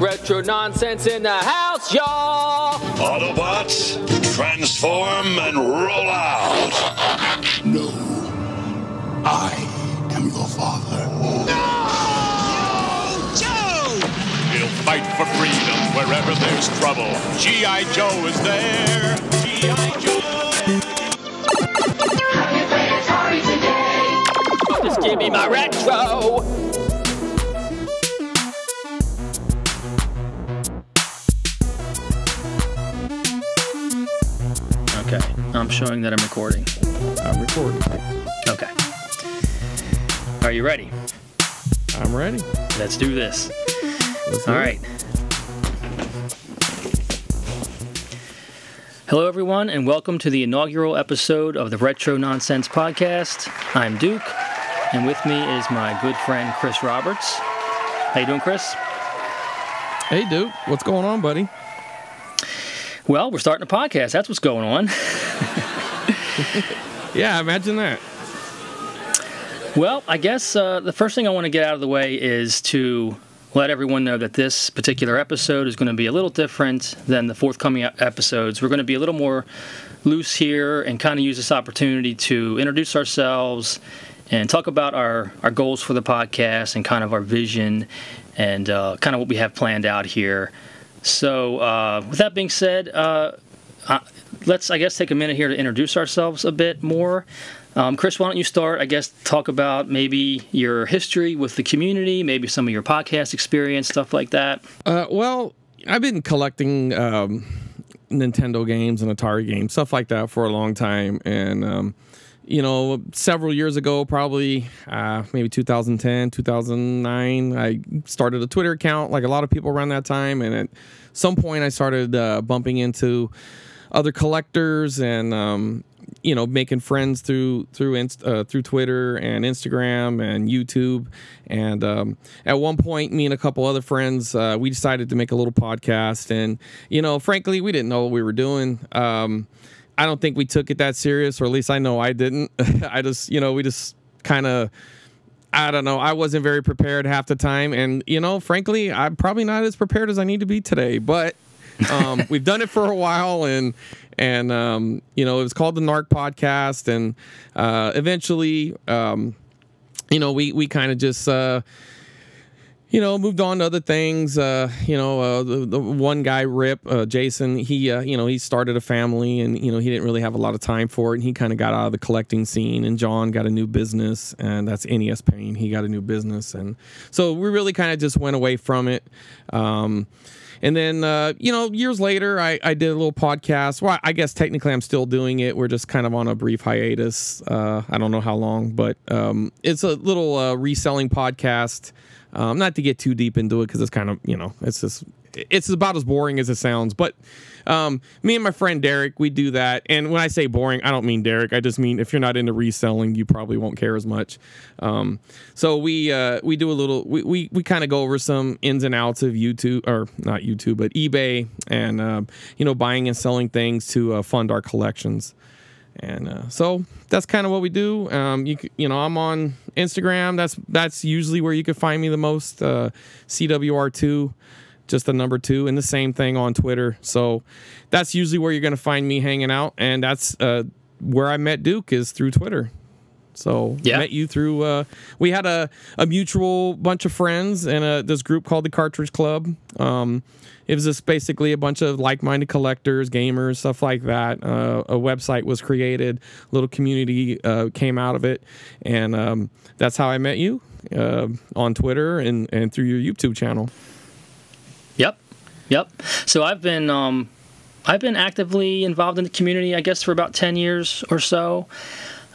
Retro nonsense in the house, y'all. Autobots, transform and roll out. No. I am your father. We'll fight for freedom wherever there's trouble. G.I. Joe is there. G.I. Joe. Just give me my retro. I'm uh-huh. showing that I'm recording. I'm recording. Okay. Are you ready? I'm ready. Let's do this. Let's do All it. right. Hello, everyone, and welcome to the inaugural episode of the Retro Nonsense Podcast. I'm Duke, and with me is my good friend Chris Roberts. How you doing, Chris? Hey, Duke. What's going on, buddy? Well, we're starting a podcast. That's what's going on. Yeah, imagine that. Well, I guess uh, the first thing I want to get out of the way is to let everyone know that this particular episode is going to be a little different than the forthcoming episodes. We're going to be a little more loose here and kind of use this opportunity to introduce ourselves and talk about our, our goals for the podcast and kind of our vision and uh, kind of what we have planned out here. So, uh, with that being said, uh, uh, let's, I guess, take a minute here to introduce ourselves a bit more. Um, Chris, why don't you start? I guess talk about maybe your history with the community, maybe some of your podcast experience, stuff like that. Uh, well, I've been collecting um, Nintendo games and Atari games, stuff like that, for a long time. And, um, you know, several years ago, probably uh, maybe 2010, 2009, I started a Twitter account like a lot of people around that time. And at some point, I started uh, bumping into other collectors and um, you know making friends through through inst- uh, through Twitter and Instagram and YouTube. And um, at one point, me and a couple other friends, uh, we decided to make a little podcast. And you know, frankly, we didn't know what we were doing. Um, I don't think we took it that serious, or at least I know I didn't. I just you know we just kind of. I don't know. I wasn't very prepared half the time, and you know, frankly, I'm probably not as prepared as I need to be today. But um, we've done it for a while, and and um, you know, it was called the Narc Podcast, and uh, eventually, um, you know, we we kind of just. Uh, you know, moved on to other things. Uh, you know, uh, the, the one guy, Rip, uh, Jason, he, uh, you know, he started a family and, you know, he didn't really have a lot of time for it. And he kind of got out of the collecting scene. And John got a new business, and that's NES Pain. He got a new business. And so we really kind of just went away from it. Um, and then, uh, you know, years later, I, I did a little podcast. Well, I guess technically I'm still doing it. We're just kind of on a brief hiatus. Uh, I don't know how long, but um, it's a little uh, reselling podcast. Um, not to get too deep into it because it's kind of, you know, it's just, it's about as boring as it sounds. But um, me and my friend Derek, we do that. And when I say boring, I don't mean Derek. I just mean if you're not into reselling, you probably won't care as much. Um, so we uh, we do a little, we, we, we kind of go over some ins and outs of YouTube, or not YouTube, but eBay and, uh, you know, buying and selling things to uh, fund our collections. And uh, so that's kind of what we do. Um, you you know, I'm on Instagram. That's that's usually where you can find me the most. Uh, CWR2, just the number two, and the same thing on Twitter. So that's usually where you're going to find me hanging out, and that's uh, where I met Duke is through Twitter. So Yeah. met you through. Uh, we had a, a mutual bunch of friends and uh this group called the Cartridge Club. Um, it was just basically a bunch of like-minded collectors, gamers, stuff like that. Uh, a website was created, a little community uh, came out of it, and um, that's how I met you uh, on Twitter and and through your YouTube channel. Yep, yep. So I've been um, I've been actively involved in the community, I guess, for about ten years or so.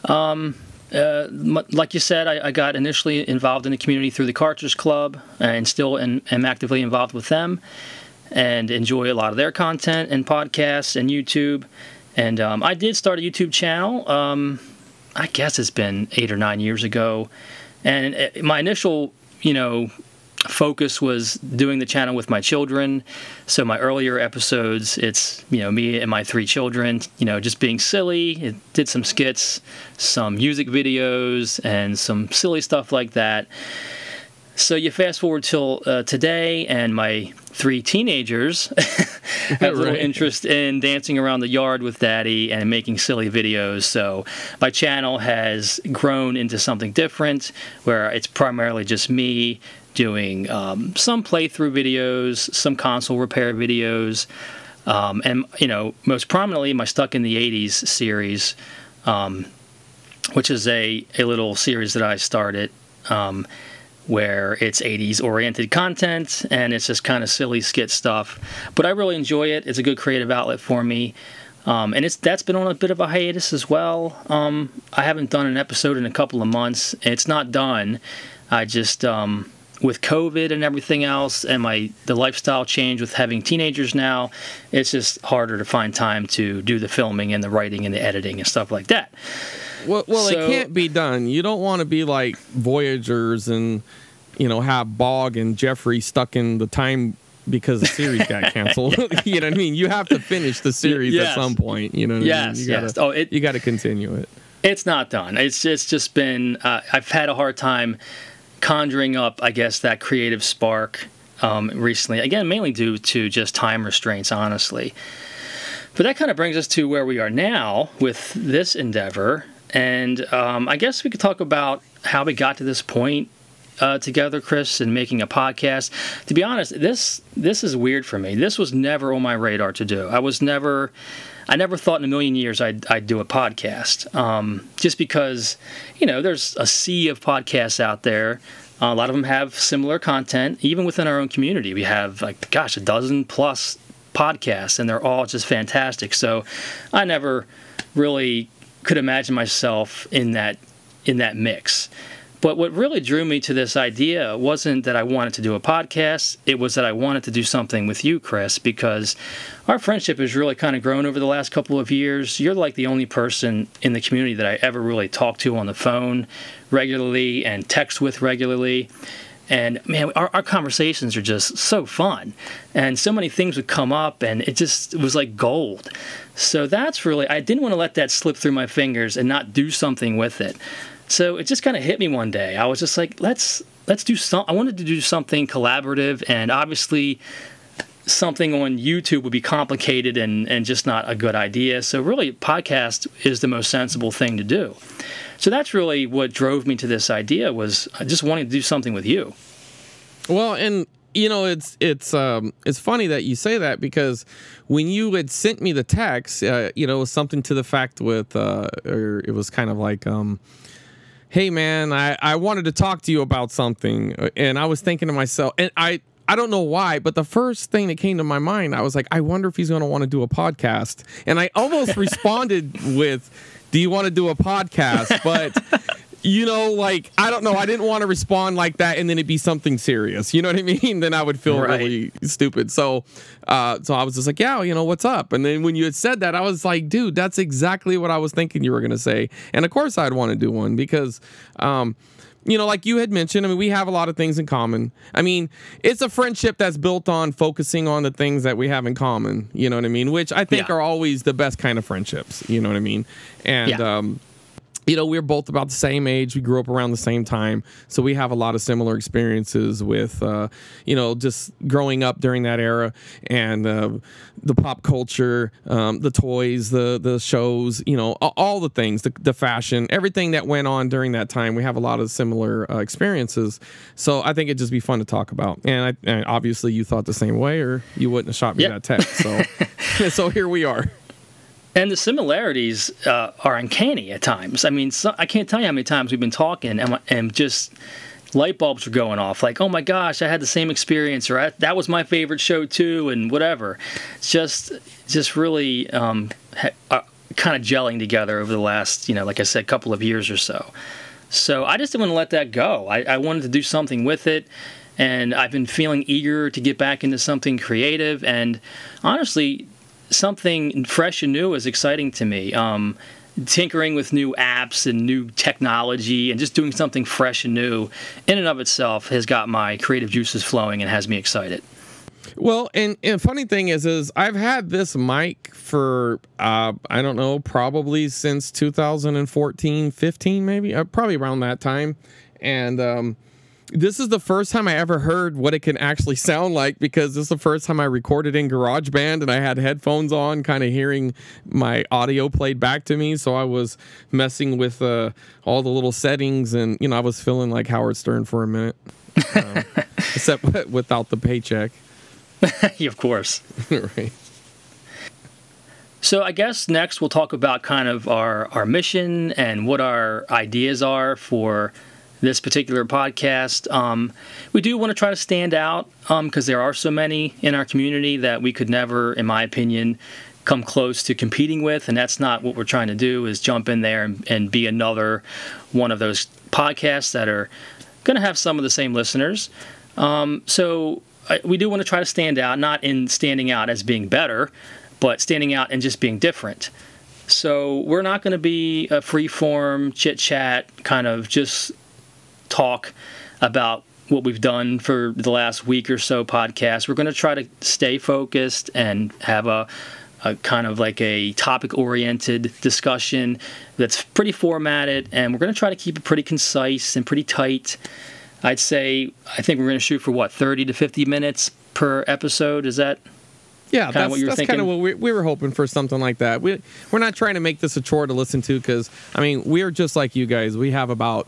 Um, uh, like you said, I, I got initially involved in the community through the Cartridge Club, and still am, am actively involved with them, and enjoy a lot of their content and podcasts and YouTube. And um, I did start a YouTube channel. Um, I guess it's been eight or nine years ago, and uh, my initial, you know, focus was doing the channel with my children. So my earlier episodes, it's you know me and my three children, you know, just being silly. It did some skits, some music videos, and some silly stuff like that. So you fast forward till uh, today, and my three teenagers have a little Right. interest in dancing around the yard with daddy and making silly videos. So my channel has grown into something different, where it's primarily just me doing um, some playthrough videos, some console repair videos, um, and you know most prominently my Stuck in the '80s series, um, which is a a little series that I started. Um, where it's 80s oriented content and it's just kind of silly skit stuff. But I really enjoy it. It's a good creative outlet for me. Um, and it's that's been on a bit of a hiatus as well. Um, I haven't done an episode in a couple of months. It's not done. I just um, with COVID and everything else, and my the lifestyle change with having teenagers now, it's just harder to find time to do the filming and the writing and the editing and stuff like that. Well, well, So- it can't be done. You don't want to be like Voyagers and you know have Bogg and Jeffrey stuck in the time because the series got canceled. you know what I mean? You have to finish the series Yes. at some point. You know what I mean? You gotta, yes. Oh, it- you got to continue it. It's not done. It's it's just been. Uh, I've had a hard time conjuring up, I guess, that creative spark um, recently. Again, mainly due to just time restraints, honestly. But that kind of brings us to where we are now with this endeavor, and um, I guess we could talk about how we got to this point uh, together, Chris, and making a podcast. To be honest, this this is weird for me. This was never on my radar to do. I was never, I never thought in a million years I'd I'd do a podcast. Um, just because, you know, there's a sea of podcasts out there. a lot of them have similar content. Even within our own community, we have like, gosh, a dozen plus podcasts, and they're all just fantastic. So, I never really could imagine myself in that in that mix. But what really drew me to this idea wasn't that I wanted to do a podcast, it was that I wanted to do something with you, Chris, because our friendship has really kind of grown over the last couple of years. You're like the only person in the community that I ever really talk to on the phone regularly and text with regularly. And man, our, our conversations are just so fun. And so many things would come up, and it just was like gold. So that's really, I didn't want to let that slip through my fingers and not do something with it. So it just kind of hit me one day. I was just like, let's let's do some. I wanted to do something collaborative, and obviously, something on YouTube would be complicated and and just not a good idea. So really, podcast is the most sensible thing to do. So that's really what drove me to this idea was I just wanting to do something with you. Well, and you know, it's it's um it's funny that you say that because when you had sent me the text, uh, you know, something to the fact with uh or it was kind of like um hey man, I I wanted to talk to you about something uh, and I was thinking to myself and I I don't know why, but the first thing that came to my mind, I was like, I wonder if he's going to want to do a podcast. And I almost responded with, Do you want to do a podcast? But you know, like I don't know, I didn't want to respond like that and then it'd be something serious. You know what I mean? Then I would feel Right. really stupid. So, uh, so I was just like, yeah, you know, what's up? And then when you had said that, I was like, dude, that's exactly what I was thinking you were gonna say. And of course, I'd want to do one because, um, you know, like you had mentioned, I mean, we have a lot of things in common. I mean, it's a friendship that's built on focusing on the things that we have in common. You know what I mean? Which I think Yeah. are always the best kind of friendships. You know what I mean? And Yeah. um, you know, we're both about the same age. We grew up around the same time, so we have a lot of similar experiences with, uh, you know, just growing up during that era and uh, the pop culture, um, the toys, the the shows, you know, all the things, the, the fashion, everything that went on during that time. We have a lot of similar uh, experiences, so I think it'd just be fun to talk about. And, I, and obviously, you thought the same way, or you wouldn't have shot me Yep. that text. So, so here we are. And the similarities uh, are uncanny at times. I mean, so, I can't tell you how many times we've been talking and, and just light bulbs are going off. Like, oh my gosh, I had the same experience, or that was my favorite show too, and whatever. It's just, just really um, ha- uh, kind of gelling together over the last, you know, like I said, couple of years or so. So I just didn't want to let that go. I, I wanted to do something with it. And I've been feeling eager to get back into something creative. And honestly, something fresh and new is exciting to me. Um, tinkering with new apps and new technology and just doing something fresh and new in and of itself has got my creative juices flowing and has me excited. Well, and, and funny thing is, is I've had this mic for uh, I don't know, probably since 2014, 15, maybe, uh, probably around that time, and um, this is the first time I ever heard what it can actually sound like because this is the first time I recorded in GarageBand and I had headphones on, kind of hearing my audio played back to me. So I was messing with uh, all the little settings, and you know, I was feeling like Howard Stern for a minute, um, except without the paycheck. of course. right. So I guess next we'll talk about kind of our our mission and what our ideas are for this particular podcast. Um, we do want to try to stand out because um, there are so many in our community that we could never, in my opinion, come close to competing with, and that's not what we're trying to do. Is jump in there and, and be another one of those podcasts that are going to have some of the same listeners. Um, so I, we do want to try to stand out, not in standing out as being better, but standing out and just being different. So we're not going to be a free form chit chat kind of just talk about what we've done for the last week or so podcast. We're going to try to stay focused and have a, a kind of like a topic oriented discussion that's pretty formatted, and we're going to try to keep it pretty concise and pretty tight. I'd say, I think we're going to shoot for what, 30 to 50 minutes per episode? Is that? Yeah, that's, that's kind of what we, we were hoping for something like that. We, we're not trying to make this a chore to listen to because, I mean, we're just like you guys. We have about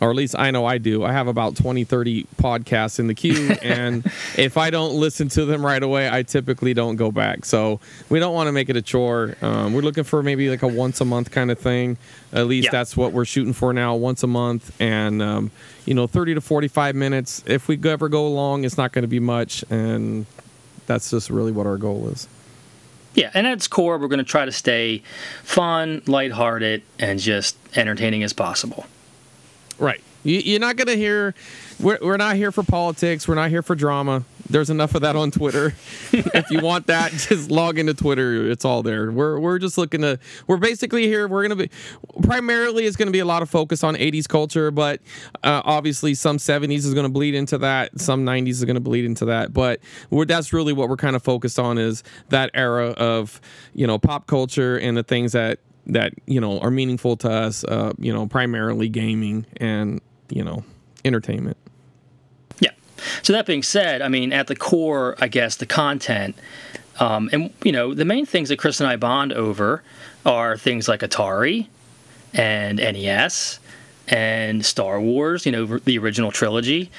or at least I know I do. I have about 20, 30 podcasts in the queue. and if I don't listen to them right away, I typically don't go back. So we don't want to make it a chore. Um, we're looking for maybe like a once a month kind of thing. At least yeah. that's what we're shooting for now, once a month. And, um, you know, 30 to 45 minutes. If we ever go long, it's not going to be much. And that's just really what our goal is. Yeah, and at its core, we're going to try to stay fun, lighthearted, and just entertaining as possible. Right. You, are not going to hear. We're, we're not here for politics. We're not here for drama. There's enough of that on Twitter. if you want that, just log into Twitter. It's all there. We're we're just looking to. We're basically here. We're gonna be primarily. It's gonna be a lot of focus on 80s culture, but uh, obviously some 70s is gonna bleed into that. Some 90s is gonna bleed into that. But that's really what we're kind of focused on is that era of you know pop culture and the things that that you know are meaningful to us. Uh, you know, primarily gaming and you know entertainment. Yeah. So that being said, I mean, at the core, I guess the content, um, and you know, the main things that Chris and I bond over are things like Atari and NES and Star Wars. You know, the original trilogy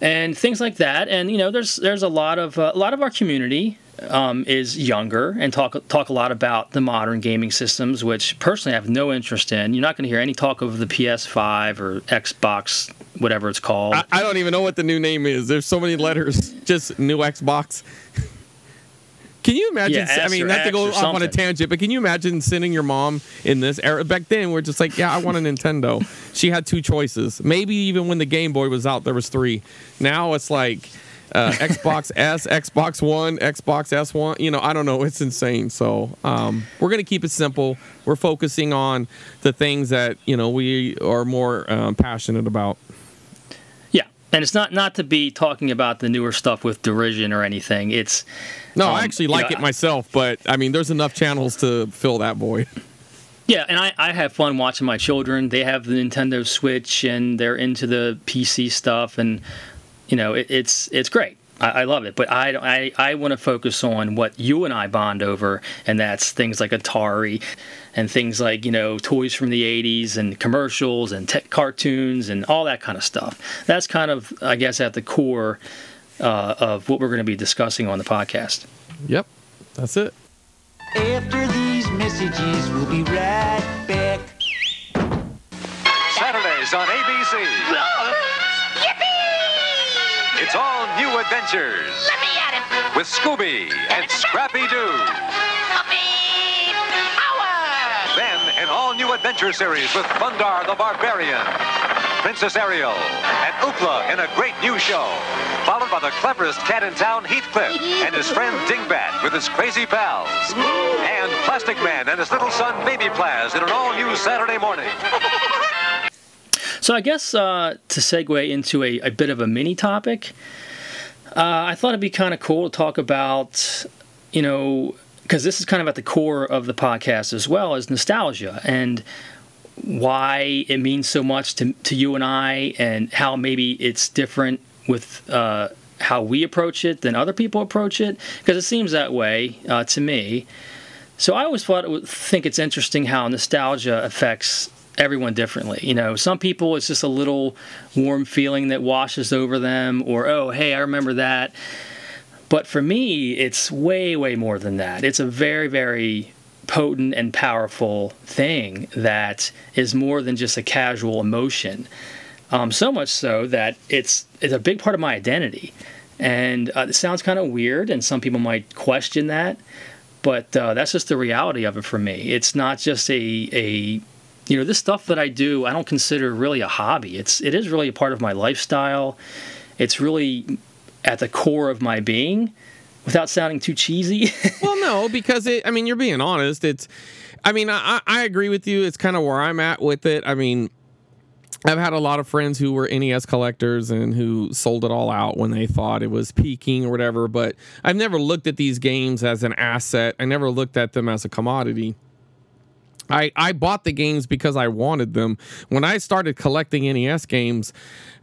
and things like that. And you know, there's there's a lot of uh, a lot of our community um, is younger and talk talk a lot about the modern gaming systems, which personally I have no interest in. You're not going to hear any talk of the PS5 or Xbox, whatever it's called. I, I don't even know what the new name is. There's so many letters. Just new Xbox. Can you imagine? Yeah, I mean, not to go off on a tangent, but can you imagine sending your mom in this era? Back then, we're just like, yeah, I want a Nintendo. she had two choices. Maybe even when the Game Boy was out, there was three. Now it's like uh, Xbox S, Xbox One, Xbox S One. You know, I don't know. It's insane. So um, we're gonna keep it simple. We're focusing on the things that you know we are more um, passionate about. And it's not not to be talking about the newer stuff with derision or anything. It's no, um, I actually like know, it myself, but I mean, there's enough channels to fill that void. Yeah, and I, I have fun watching my children. They have the Nintendo Switch and they're into the PC stuff, and you know, it, it's it's great. I, I, love it, but I I, I want to focus on what you and I bond over, and that's things like Atari, and things like you know toys from the '80s and commercials and te- cartoons and all that kind of stuff. That's kind of I guess at the core uh, of what we're going to be discussing on the podcast. Yep, that's it. After these messages, we'll be right back. Saturdays on ABC. It's all new adventures. Let me at him. With Scooby and Scrappy Doo. Scooby Power! Then an all new adventure series with Thundarr the Barbarian, Princess Ariel, and Ookla in a great new show. Followed by the cleverest cat in town, Heathcliff, and his friend Dingbat with his crazy pals. And Plastic Man and his little son Baby Plas in an all new Saturday morning. So I guess uh, to segue into a, a, bit of a mini topic, uh, I thought it'd be kind of cool to talk about, you know, because this is kind of at the core of the podcast as well as nostalgia. And why it means so much to, to you and I, and how maybe it's different with uh, how we approach it than other people approach it, because it seems that way uh, to me. So I always thought it would, think it's interesting how nostalgia affects everyone differently. You know, some people it's just a little warm feeling that washes over them, or oh, hey, I remember that. But for me, it's way, way more than that. It's a very, very potent and powerful thing that is more than just a casual emotion. Um, so much so that it's it's a big part of my identity, and uh, it sounds kind of weird, and some people might question that, but uh, that's just the reality of it for me. It's not just a a you know this stuff that I do. I don't consider really a hobby. It's it is really a part of my lifestyle. It's really at the core of my being without sounding too cheesy. well, no, because it. I mean, you're being honest. It's. I mean, I, I agree with you. It's kind of where I'm at with it. I mean, I've had a lot of friends who were NES collectors and who sold it all out when they thought it was peaking or whatever. But I've never looked at these games as an asset. I never looked at them as a commodity. I, I bought the games because I wanted them. When I started collecting NES games,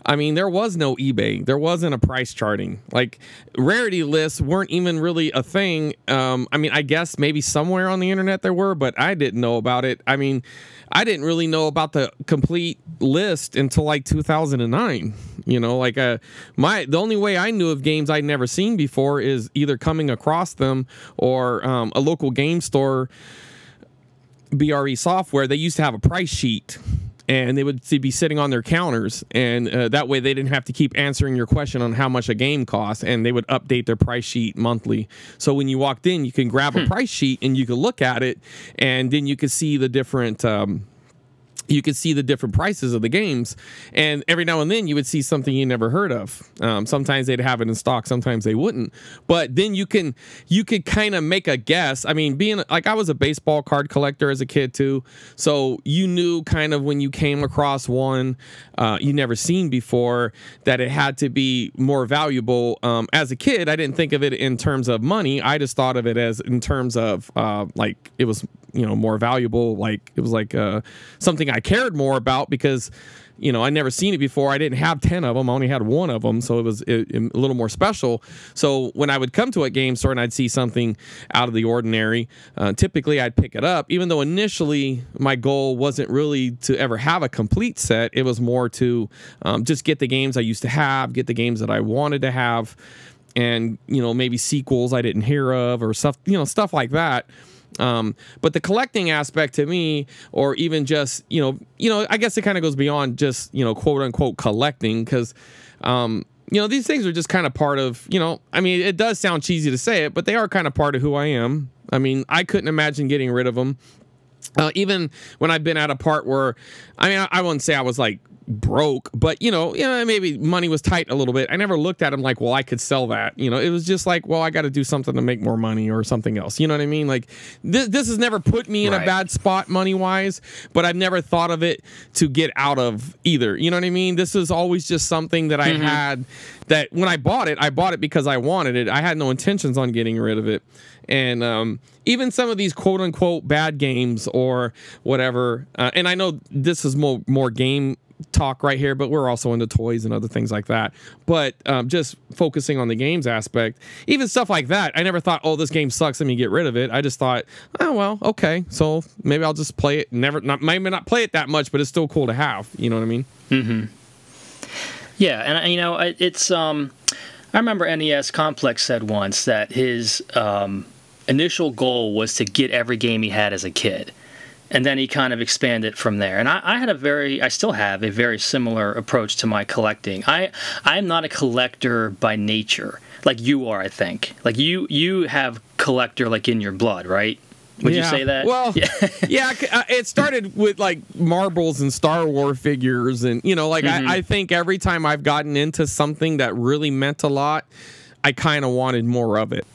I mean, there was no eBay. There wasn't a price charting. Like rarity lists weren't even really a thing. Um, I mean, I guess maybe somewhere on the internet there were, but I didn't know about it. I mean, I didn't really know about the complete list until like 2009. You know, like uh, my the only way I knew of games I'd never seen before is either coming across them or um, a local game store BRE software, they used to have a price sheet and they would be sitting on their counters and uh, that way they didn't have to keep answering your question on how much a game costs and they would update their price sheet monthly. So when you walked in you can grab a price sheet and you could look at it and then you could see the different um, you could see the different prices of the games and every now and then you would see something you never heard of. Um, sometimes they'd have it in stock sometimes they wouldn't. But then you can you could kind of make a guess. I mean being like i was a baseball card collector as a kid too so you knew kind of when you came across one uh, you never seen before that it had to be more valuable. Um, as a kid i didn't think of it in terms of money. I just thought of it as in terms of uh, like it was you know more valuable like it was like uh, something i cared more about because you know i never seen it before. I didn't have 10 of them i only had one of them so it was it, a little more special. So when i would come to a game store and i'd see something out of the ordinary uh, typically i'd pick it up. Even though initially my goal wasn't really to ever have a complete set it was more to um, just get the games i used to have get the games that i wanted to have and you know maybe sequels i didn't hear of or stuff you know stuff like that um, but the collecting aspect to me, or even just you know, you know, I guess it kind of goes beyond just you know, quote unquote collecting because. Um, you know, these things are just kind of part of, you know, I mean, it does sound cheesy to say it, but they are kind of part of who I am. I mean, I couldn't imagine getting rid of them. Uh, even when I've been at a part where, I mean, I, I wouldn't say I was like broke, but you know, you know, maybe money was tight a little bit. I never looked at them like, well, I could sell that. You know, it was just like, well, I got to do something to make more money or something else. You know what I mean? Like this, this has never put me in Right. a bad spot money wise, but I've never thought of it to get out of either. You know what I mean? This is always just something that I had that when I bought it, I bought it because I wanted it. I had no intentions on getting rid of it. And um, even some of these quote unquote bad games or whatever, uh, and I know this is more more game talk right here, but we're also into toys and other things like that. But um, just focusing on the games aspect, even stuff like that, I never thought, oh, this game sucks, let me get rid of it. I just thought, oh well, okay, so maybe I'll just play it. Never, not maybe not play it that much, but it's still cool to have. You know what I mean? Yeah, and uh, you know, it's um, I remember NES Complex said once that his um, initial goal was to get every game he had as a kid, and then he kind of expanded from there. And I, I had a very, I still have a very similar approach to my collecting. I I'm not a collector by nature, like you are. I think, like you you have collector like in your blood, right? Would you say that? Well, yeah. yeah, uh, it started with like marbles and Star Wars figures, and you know, like Mm-hmm. I, I think every time I've gotten into something that really meant a lot, I kind of wanted more of it.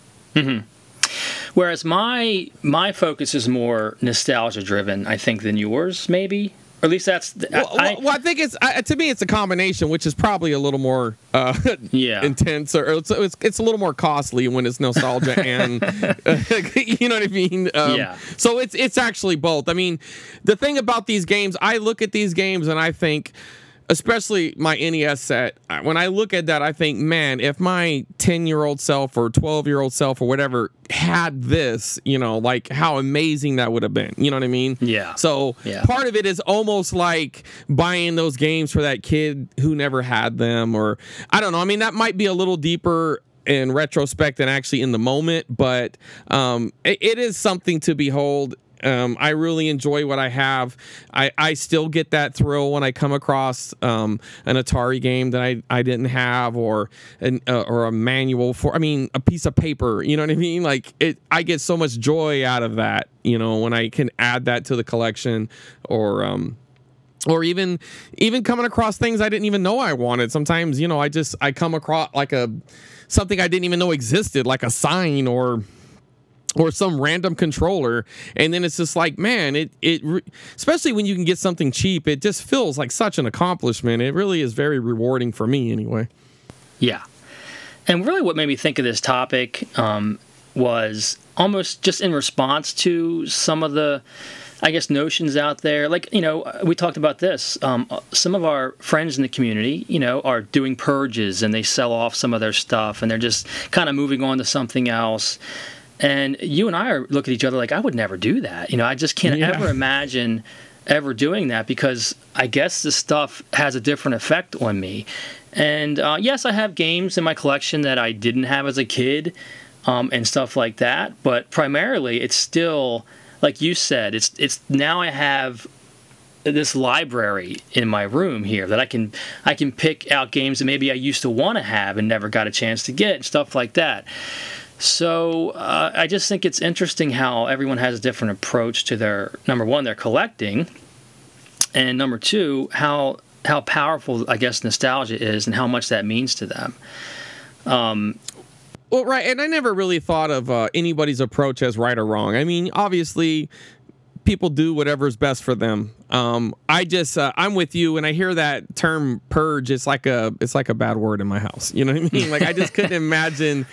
Whereas my my focus is more nostalgia driven, I think, than yours, maybe. Or at least that's the, Well, I, well, I think it's I, to me it's a combination, which is probably a little more uh, Yeah. intense, or it's, it's it's a little more costly when it's nostalgia and you know what I mean. Um, Yeah. So it's it's actually both. I mean, the thing about these games, I look at these games and I think. Especially my NES set. When I look at that, I think, man, if my 10 year old self or 12 year old self or whatever had this, you know, like how amazing that would have been. You know what I mean? Yeah. So Yeah. part of it is almost like buying those games for that kid who never had them, or I don't know. I mean, that might be a little deeper in retrospect than actually in the moment, but um, it, it is something to behold. Um, I really enjoy what I have. I, I still get that thrill when I come across um, an Atari game that I, I didn't have or an uh, or a manual for I mean a piece of paper. You know what I mean? Like it, I get so much joy out of that. You know when I can add that to the collection or um, or even even coming across things I didn't even know I wanted. Sometimes you know I just I come across like a something I didn't even know existed, like a sign or or some random controller and then it's just like man it it especially when you can get something cheap it just feels like such an accomplishment it really is very rewarding for me anyway Yeah. And really, what made me think of this topic um, was almost just in response to some of the, I guess, notions out there. Like, you know, we talked about this. Um, some of our friends in the community, you know, are doing purges and they sell off some of their stuff and they're just kind of moving on to something else. And you and I are looking at each other like, I would never do that. You know, I just can't Yeah. ever imagine ever doing that because I guess this stuff has a different effect on me. And uh, yes, I have games in my collection that I didn't have as a kid um, and stuff like that. But primarily, it's still like you said. It's it's now I have this library in my room here that I can I can pick out games that maybe I used to want to have and never got a chance to get and stuff like that. So uh, I just think it's interesting how everyone has a different approach to their number one, their collecting, and number two, how how powerful I guess nostalgia is and how much that means to them. Well, right, and I never really thought of uh, anybody's approach as right or wrong. I mean, obviously, people do whatever's best for them. Um, I just, uh, I'm with you, and I hear that term "purge." It's like a, it's like a bad word in my house. You know what I mean? Like I just couldn't imagine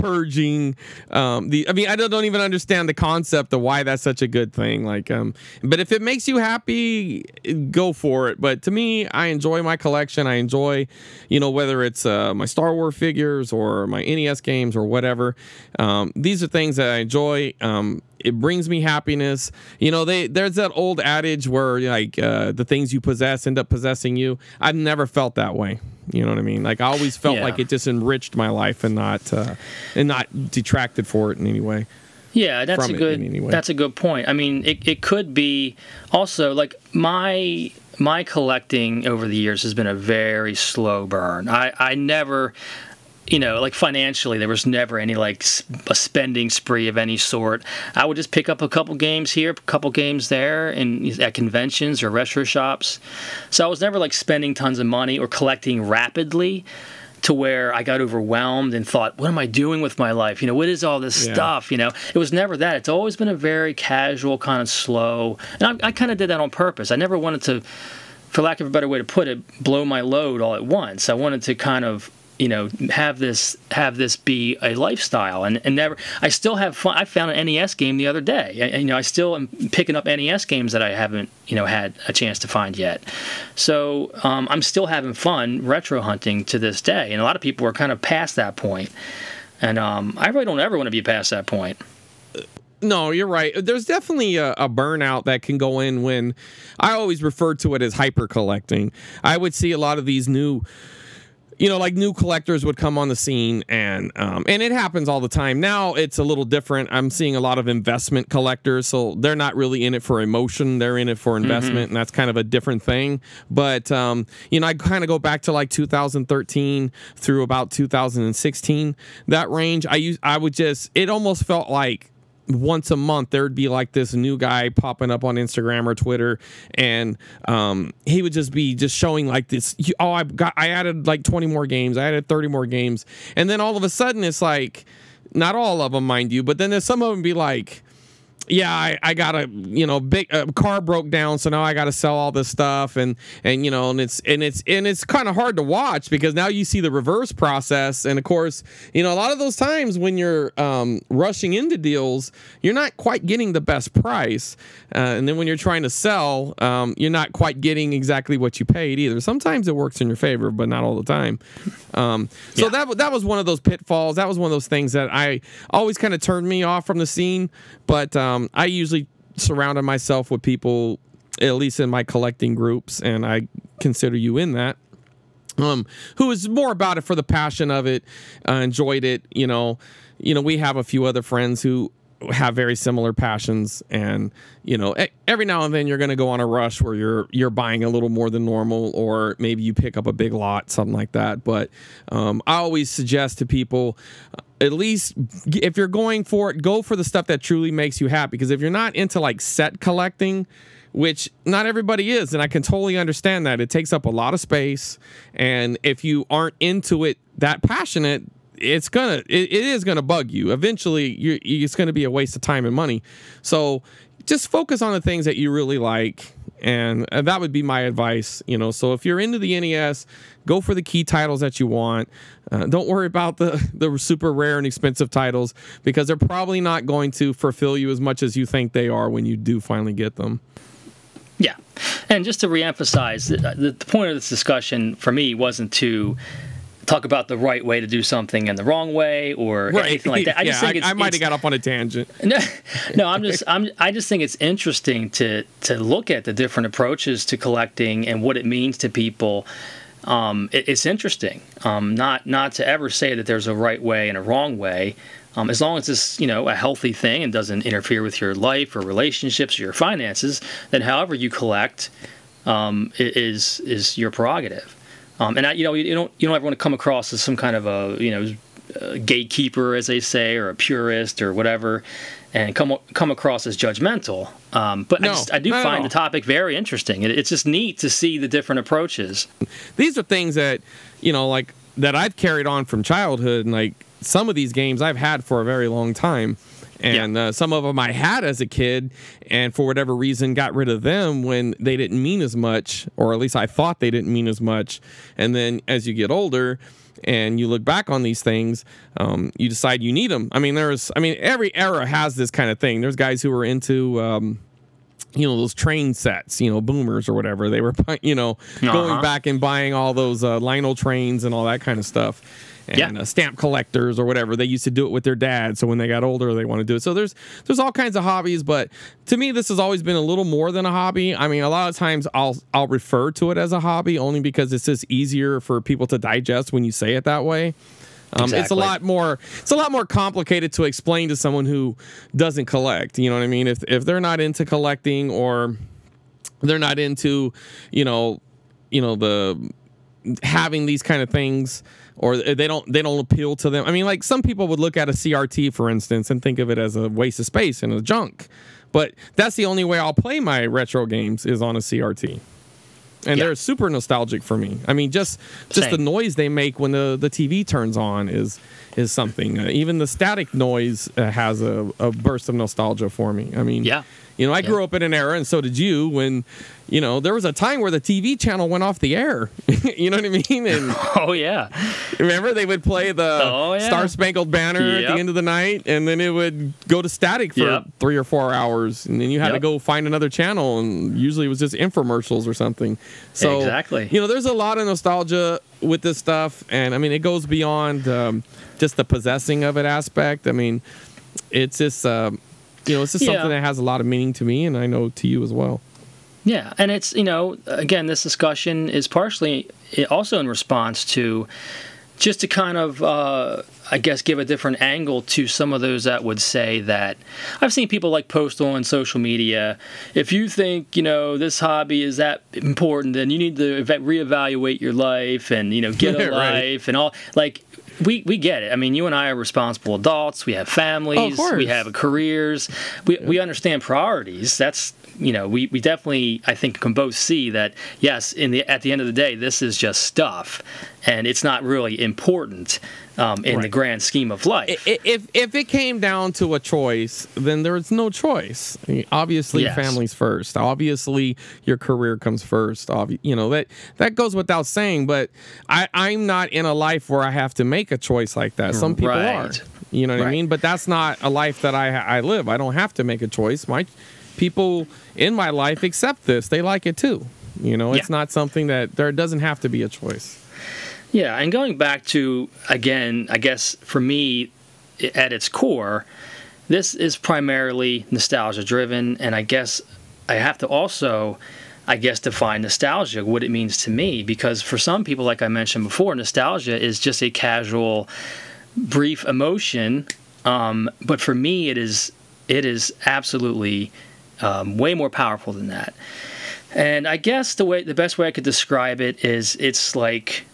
purging um, the. I mean, I don't, don't even understand the concept of why that's such a good thing. Like, um, but if it makes you happy, go for it. But to me, I enjoy my collection. I enjoy, you know, whether it's uh, my Star Wars figures or my NES games or whatever. Um, these are things that I enjoy. Um, it brings me happiness. You know, they there's that old adage where like uh, the things you possess end up possessing you. I've never felt that way. You know what I mean? Like I always felt Yeah. like it just enriched my life and not uh, and not detracted for it in any way. Yeah, that's a good. That's a good point. I mean, it, it could be also like my my collecting over the years has been a very slow burn. I I never. You know, like financially, there was never any like a spending spree of any sort. I would just pick up a couple games here, a couple games there, and at conventions or retro shops. So I was never like spending tons of money or collecting rapidly to where I got overwhelmed and thought, what am I doing with my life? You know, what is all this Yeah. stuff? You know, it was never that. It's always been a very casual, kind of slow. And I, I kind of did that on purpose. I never wanted to, for lack of a better way to put it, blow my load all at once. I wanted to kind of you know have this have this be a lifestyle. And, and never i still have fun i found an nes game the other day. I, you know i still am picking up nes games that i haven't you know had a chance to find yet. So um, i'm still having fun retro hunting to this day. And a lot of people are kind of past that point. And um, i really don't ever want to be past that point. No, you're right. There's definitely a, a burnout that can go in when I always refer to it as hyper collecting. I would see a lot of these new you know, like new collectors would come on the scene, and um, and it happens all the time. Now it's a little different. I'm seeing a lot of investment collectors, so they're not really in it for emotion; they're in it for investment, and that's kind of a different thing. But um, you know, I kind of go back to like 2013 through about 2016, that range. I use, I would just, it almost felt like once a month there would be like this new guy popping up on Instagram or Twitter, and um, he would just be just showing like this. Oh, I got I added like 20 more games. I added 30 more games, and then all of a sudden it's like, not all of them, mind you, but then there's some of them be like. Yeah, I, I got a you know big uh, car broke down, so now I got to sell all this stuff, and and you know, and it's and it's and it's kind of hard to watch because now you see the reverse process, and of course, you know, a lot of those times when you're um, rushing into deals, you're not quite getting the best price, uh, and then when you're trying to sell, um, you're not quite getting exactly what you paid either. Sometimes it works in your favor, but not all the time. Um, so Yeah. that that was one of those pitfalls. That was one of those things that I always kind of turned me off from the scene. But um, I usually surrounded myself with people, at least in my collecting groups, and I consider you in that. Um, who was more about it for the passion of it, uh, enjoyed it. You know, you know, we have a few other friends who have very similar passions and you know every now and then you're going to go on a rush where you're you're buying a little more than normal or maybe you pick up a big lot something like that. But um, i always suggest to people uh, at least if you're going for it go for the stuff that truly makes you happy. Because if you're not into like set collecting which not everybody is and i can totally understand that it takes up a lot of space. And if you aren't into it that passionate it's gonna it, it is gonna bug you. Eventually you're, it's gonna be a waste of time and money. So just focus on the things that you really like and uh, that would be my advice you know. So if you're into the nes go for the key titles that you want. Uh, don't worry about the the super rare and expensive titles because they're probably not going to fulfill you as much as you think they are when you do finally get them. Yeah, and just to reemphasize, the, the point of this discussion for me wasn't to talk about the right way to do something and the wrong way or anything like that. I just yeah, think it's, I, I might have got up on a tangent no, no, I'm just I'm I just think it's interesting to to look at the different approaches to collecting and what it means to people. Um, it- it's interesting. Um, not not to ever say that there's a right way and a wrong way. Um, as long as it's you know a healthy thing and doesn't interfere with your life or relationships or your finances, then however you collect um, is is your prerogative. Um, and I, you know you don't you don't ever want to come across as some kind of a you know a gatekeeper, as they say, or a purist or whatever, and come come across as judgmental. Um, but I, just, I do find the topic very interesting. It, it's just neat to see the different approaches. these are things that you know like that I've carried on from childhood and like some of these games I've had for a very long time and uh, some of them I had as a kid and for whatever reason got rid of them when they didn't mean as much or at least I thought they didn't mean as much and then as you get older and you look back on these things um, you decide you need them I mean there's I mean every era has this kind of thing there's guys who are into um, you know those train sets, you know boomers or whatever. They were, you know, going Uh-huh. back and buying all those uh, Lionel trains and all that kind of stuff. And Yeah. uh, stamp collectors or whatever. They used to do it with their dad. So when they got older, they want to do it. So there's there's all kinds of hobbies, but to me, this has always been a little more than a hobby. I mean, a lot of times I'll I'll refer to it as a hobby only because it's just easier for people to digest when you say it that way. Um, It's a lot more. It's a lot more complicated to explain to someone who doesn't collect. You know what I mean? If if they're not into collecting or they're not into, you know, you know the having these kind of things or they don't they don't appeal to them. I mean, like some people would look at a CRT for instance and think of it as a waste of space and a junk. But that's the only way I'll play my retro games is on a CRT. And Yeah. they're super nostalgic for me. I mean, just just the noise they make when the, the TV turns on is is something. Uh, even the static noise uh, has a, a burst of nostalgia for me. I mean, Yeah. You know, I grew up in an era, and so did you, when, you know, there was a time where the TV channel went off the air. you know what I mean? And Oh yeah, remember, they would play the Oh, yeah. Star Spangled Banner at the end of the night, and then it would go to static for Yep. three or four hours, and then you had to go find another channel, and usually it was just infomercials or something. So, Exactly. you know, there's a lot of nostalgia with this stuff, and I mean, it goes beyond um, just the possessing of it aspect. I mean, it's just. Um, you know, it's just something that has a lot of meaning to me, and I know to you as well. yeah, and it's you know again this discussion is partially also in response to just to kind of uh, I guess give a different angle to some of those that would say that I've seen people like post on social media. If you think you know this hobby is that important, then you need to reevaluate your life and you know get a Right. life and all like. We, we get it. I mean, you and I are responsible adults. We have families. Oh, course. we have careers. We, we understand priorities. That's you know we, we definitely I think can both see that yes in the at the end of the day this is just stuff and it's not really important um, in the grand scheme of life. If if it came down to a choice, then there's no choice. I mean, Obviously, Yes. family's first. Obviously, your career comes first. Obvi- You know that that goes without saying. But I I'm not in a life where I have to make a choice like that. Some people are. You know what I mean? But that's not a life that I I live. I don't have to make a choice. My people in my life accept this. They like it too. You know, it's Yeah. not something that there doesn't have to be a choice. Yeah, and going back to again, I guess for me, at its core, this is primarily nostalgia driven, and I guess I have to also, I guess, define nostalgia, what it means to me, because for some people, like I mentioned before, nostalgia is just a casual, brief emotion, um, but for me, it is it is absolutely um, way more powerful than that. And I guess the way the best way I could describe it is it's like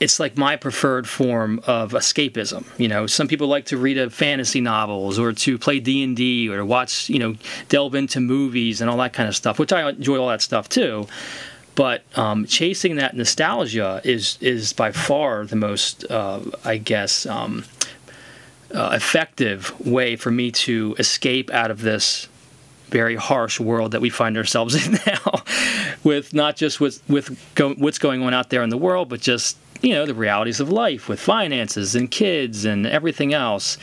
it's like my preferred form of escapism. You know, some people like to read a fantasy novels or to play D and D or watch, you know, delve into movies and all that kind of stuff, which I enjoy all that stuff too. But um, chasing that nostalgia is is by far the most, uh, I guess, um, uh, effective way for me to escape out of this very harsh world that we find ourselves in now, with not just with with go, what's going on out there in the world, but just you know the realities of life with finances and kids and everything else.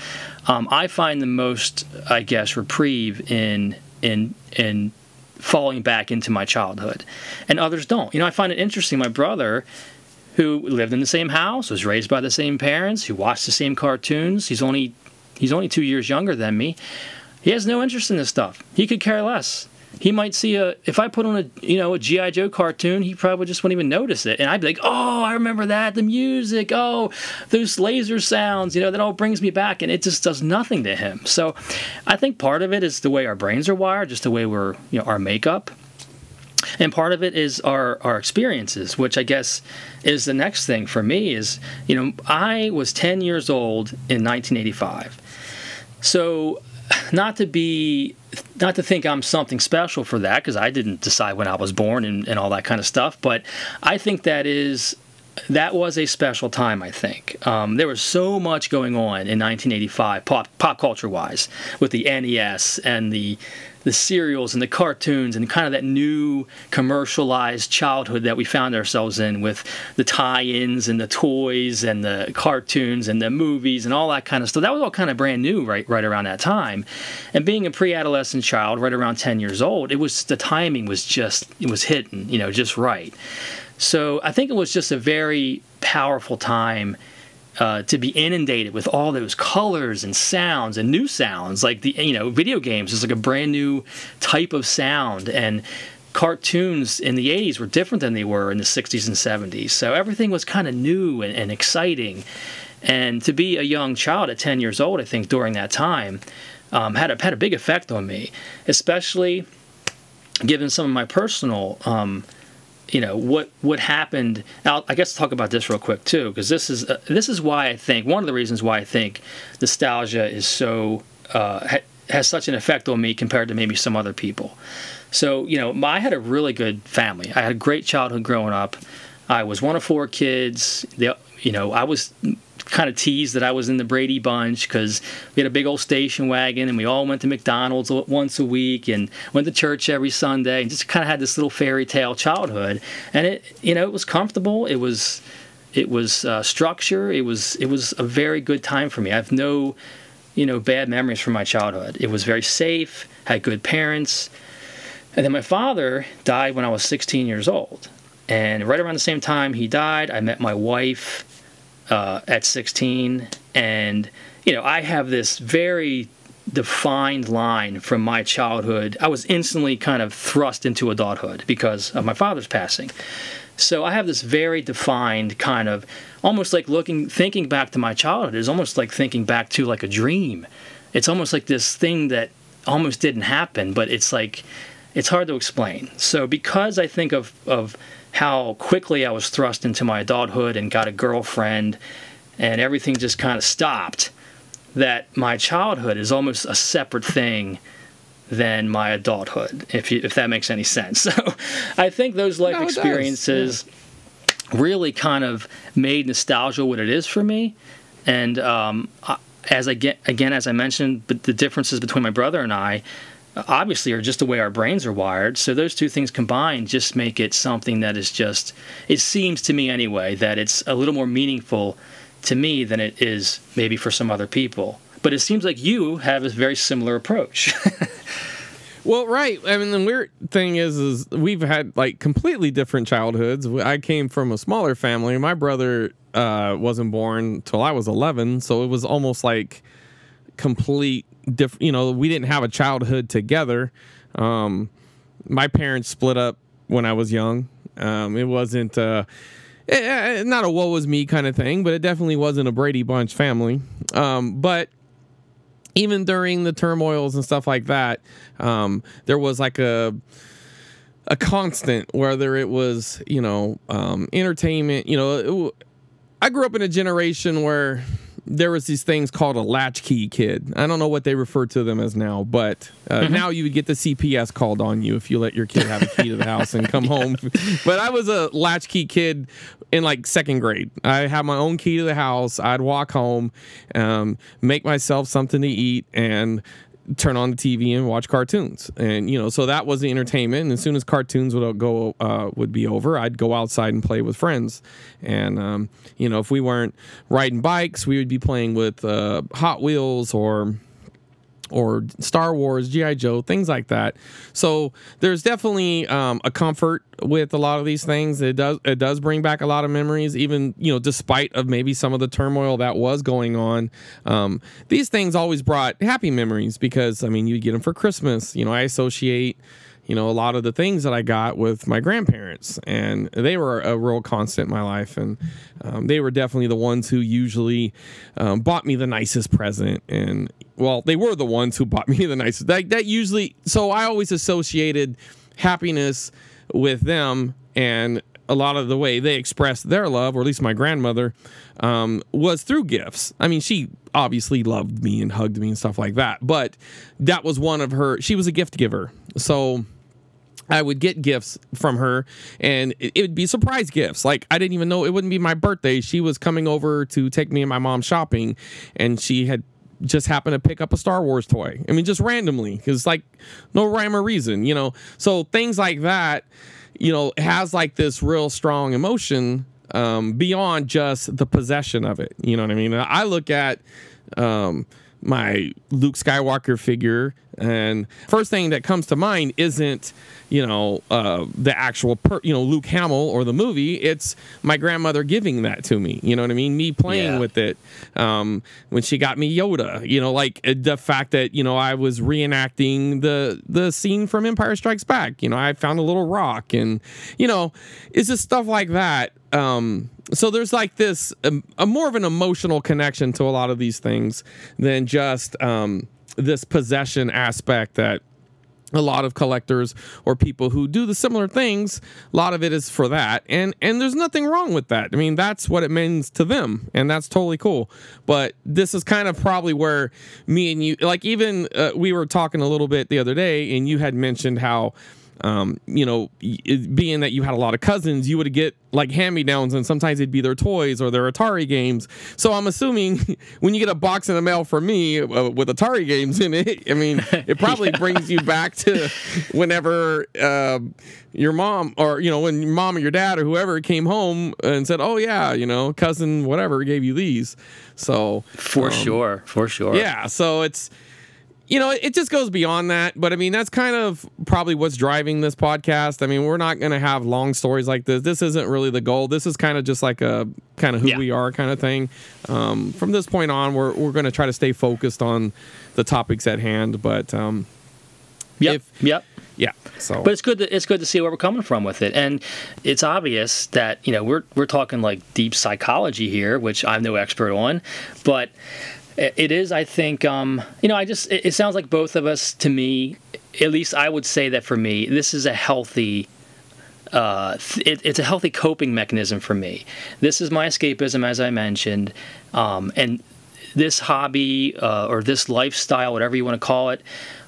Um, I find the most, I guess, reprieve in in in falling back into my childhood, and others don't. You know, I find it interesting. My brother who lived in the same house, was raised by the same parents, who watched the same cartoons. He's only he's only two years younger than me. He has no interest in this stuff. He could care less. He might see a if I put on a you know a GI Joe cartoon, he probably just wouldn't even notice it, and I'd be like, oh, I remember that, the music, oh, those laser sounds, you know, that all brings me back, and it just does nothing to him. So, I think part of it is the way our brains are wired, just the way we're you know our makeup, and part of it is our our experiences which i guess is the next thing for me is you know i was 10 years old in 1985 so not to be not to think i'm something special for that because i didn't decide when i was born and, and all that kind of stuff but i think that is that was a special time, I think. Um, there was so much going on in 1985, pop, pop culture wise, with the NES and the the cereals and the cartoons and kind of that new commercialized childhood that we found ourselves in with the tie-ins and the toys and the cartoons and the movies and all that kind of stuff. That was all kind of brand new right right around that time. And being a pre-adolescent child right around 10 years old, it was the timing was just it was hitting, you know, just right. So I think it was just a very powerful time uh, to be inundated with all those colors and sounds and new sounds. Like the you know video games is like a brand new type of sound and cartoons in the 80s were different than they were in the 60s and 70s. So everything was kind of new and, and exciting. And to be a young child at 10 years old, I think during that time um, had a had a big effect on me, especially given some of my personal um, you know what what happened. I'll, i guess talk about this real quick too because this is uh, this is why i think one of the reasons why i think nostalgia is so uh, ha- has such an effect on me compared to maybe some other people. So you know i had a really good family. I had a great childhood growing up. I was one of four kids. You know i was kind of teased that I was in the Brady Bunch because we had a big old station wagon and we all went to McDonald's once a week and went to church every Sunday and just kind of had this little fairy tale childhood. And it, you know, it was comfortable. It was, it was uh, structure. It was, it was a very good time for me. I have no, you know, bad memories from my childhood. It was very safe. Had good parents. And then my father died when I was 16 years old. And right around the same time he died, I met my wife uh, at 16, and you know I have this very defined line from my childhood. I was instantly kind of thrust into adulthood because of my father's passing. So I have this very defined kind of almost like looking thinking back to my childhood is almost like thinking back to like a dream. It's almost like this thing that almost didn't happen, but it's like it's hard to explain. So because I think of of how quickly I was thrust into my adulthood and got a girlfriend and everything just kind of stopped, that my childhood is almost a separate thing than my adulthood, if you, if that makes any sense. So I think those life No, experiences really kind of made nostalgia what it is for me. And um, I- as I get again, as I mentioned, but the differences between my brother and I obviously are just the way our brains are wired. So those two things combined just make it something that is just. It seems to me anyway that it's a little more meaningful to me than it is maybe for some other people. But it seems like you have a very similar approach. Well, right. I mean, the weird thing is, is we've had like completely different childhoods. I came from a smaller family. My brother uh, wasn't born till I was 11, so it was almost like complete different. You know, we didn't have a childhood together. Um, my parents split up when I was young. Um, it wasn't uh, eh, eh, not a woe was me kind of thing, but it definitely wasn't a Brady Bunch family. Um, but even during the turmoils and stuff like that, um, there was like a a constant, whether it was you know um, entertainment. You know, it I grew up in a generation where there was these things called a latchkey kid. I don't know what they refer to them as now, but uh, now you would get the CPS called on you if you let your kid have a key to the house and come home. But I was a latchkey kid in like second grade. I had my own key to the house. I'd walk home, um, make myself something to eat, and turn on the TV and watch cartoons. And you know, so that was the entertainment. And as soon as cartoons would go uh, would be over, I'd go outside and play with friends. And um, you know, if we weren't riding bikes, we would be playing with uh, Hot Wheels or or Star Wars, GI Joe, things like that. So there's definitely um, a comfort with a lot of these things. It does it does bring back a lot of memories, even you know, despite of maybe some of the turmoil that was going on. Um, these things always brought happy memories because I mean, you get them for Christmas. You know, I associate you know, a lot of the things that I got with my grandparents, and they were a real constant in my life. And um, they were definitely the ones who usually um, bought me the nicest present. And well, they were the ones who bought me the nicest. That, that usually, so I always associated happiness with them and a lot of the way they expressed their love, or at least my grandmother, um, was through gifts. I mean, she obviously loved me and hugged me and stuff like that, but that was one of her, she was a gift giver. So I would get gifts from her and it, would be surprise gifts. Like I didn't even know it wouldn't be my birthday. She was coming over to take me and my mom shopping and she had just happened to pick up a Star Wars toy. I mean, just randomly, because like no rhyme or reason, you know. So things like that, you know, has like this real strong emotion um, beyond just the possession of it. You know what I mean? I look at um, my Luke Skywalker figure, and first thing that comes to mind isn't you know uh, the actual per, you know Luke Hamill or the movie. It's my grandmother giving that to me. You know what I mean? Me playing Yeah. with it um, when she got me Yoda. You know, like uh, the fact that you know I was reenacting the the scene from Empire Strikes Back. You know, I found a little rock, and you know, it's just stuff like that. Um, so there's like this um, a more of an emotional connection to a lot of these things than just um, this possession aspect that a lot of collectors or people who do the similar things a lot of it is for that. And and there's nothing wrong with that. I mean that's what it means to them and that's totally cool. But this is kind of probably where me and you like even uh, we were talking a little bit the other day and you had mentioned how um, you know, it- being that you had a lot of cousins, you would get like hand me downs, and sometimes it'd be their toys or their Atari games. So I'm assuming when you get a box in the mail from me uh, with Atari games in it, I mean, it probably brings you back to whenever uh, your mom or, you know, when your mom or your dad or whoever came home and said, oh, yeah, you know, cousin whatever gave you these. So for sure, for sure. yeah, so it's you know, it just goes beyond that. But I mean, that's kind of probably what's driving this podcast. I mean, we're not going to have long stories like this. This isn't really the goal. This is kind of just like a kind of who Yeah. we are kind of thing. Um, from this point on, we're, we're going to try to stay focused on the topics at hand. But um, Yep. if- yep. yeah, so But it's good. To, it's good to see where we're coming from with it, and it's obvious that you know we're we're talking like deep psychology here, which I'm no expert on, but it is. I think um, you know. I just it, it sounds like both of us to me. At least I would say that for me, this is a healthy. Uh, it, it's a healthy coping mechanism for me. This is my escapism, as I mentioned, um, and this hobby uh, or this lifestyle, whatever you want to call it,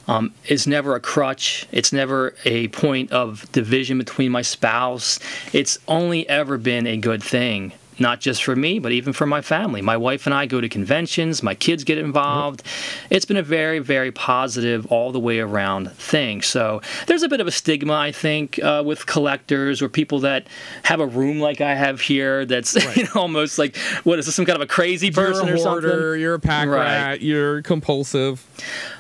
um, is never a crutch. It's never a point of division between my spouse. It's only ever been a good thing not just for me, but even for my family. My wife and I go to conventions, my kids get involved. It's been a very, very positive, all the way around thing. So there's a bit of a stigma, I think, uh, with collectors or people that have a room like I have here that's you know, almost like, what is this, some kind of a crazy person you're a or hoarder, something? you're a pack Right. rat, you're compulsive.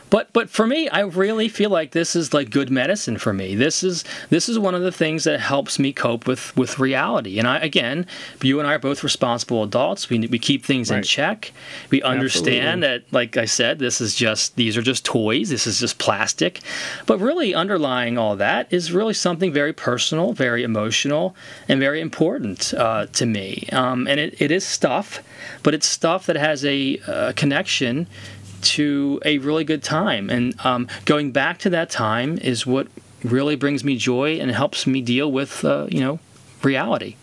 But but for me, I really feel like this is like good medicine for me. This is this is one of the things that helps me cope with with reality. And I again, you and I are both responsible adults. We we keep things in check. We understand Absolutely. that, like I said, this is just these are just toys. This is just plastic. But really, underlying all that is really something very personal, very emotional, and very important uh, to me. Um, and it, it is stuff, but it's stuff that has a uh, connection to a really good time. And um, going back to that time is what really brings me joy and helps me deal with, uh, you know, reality.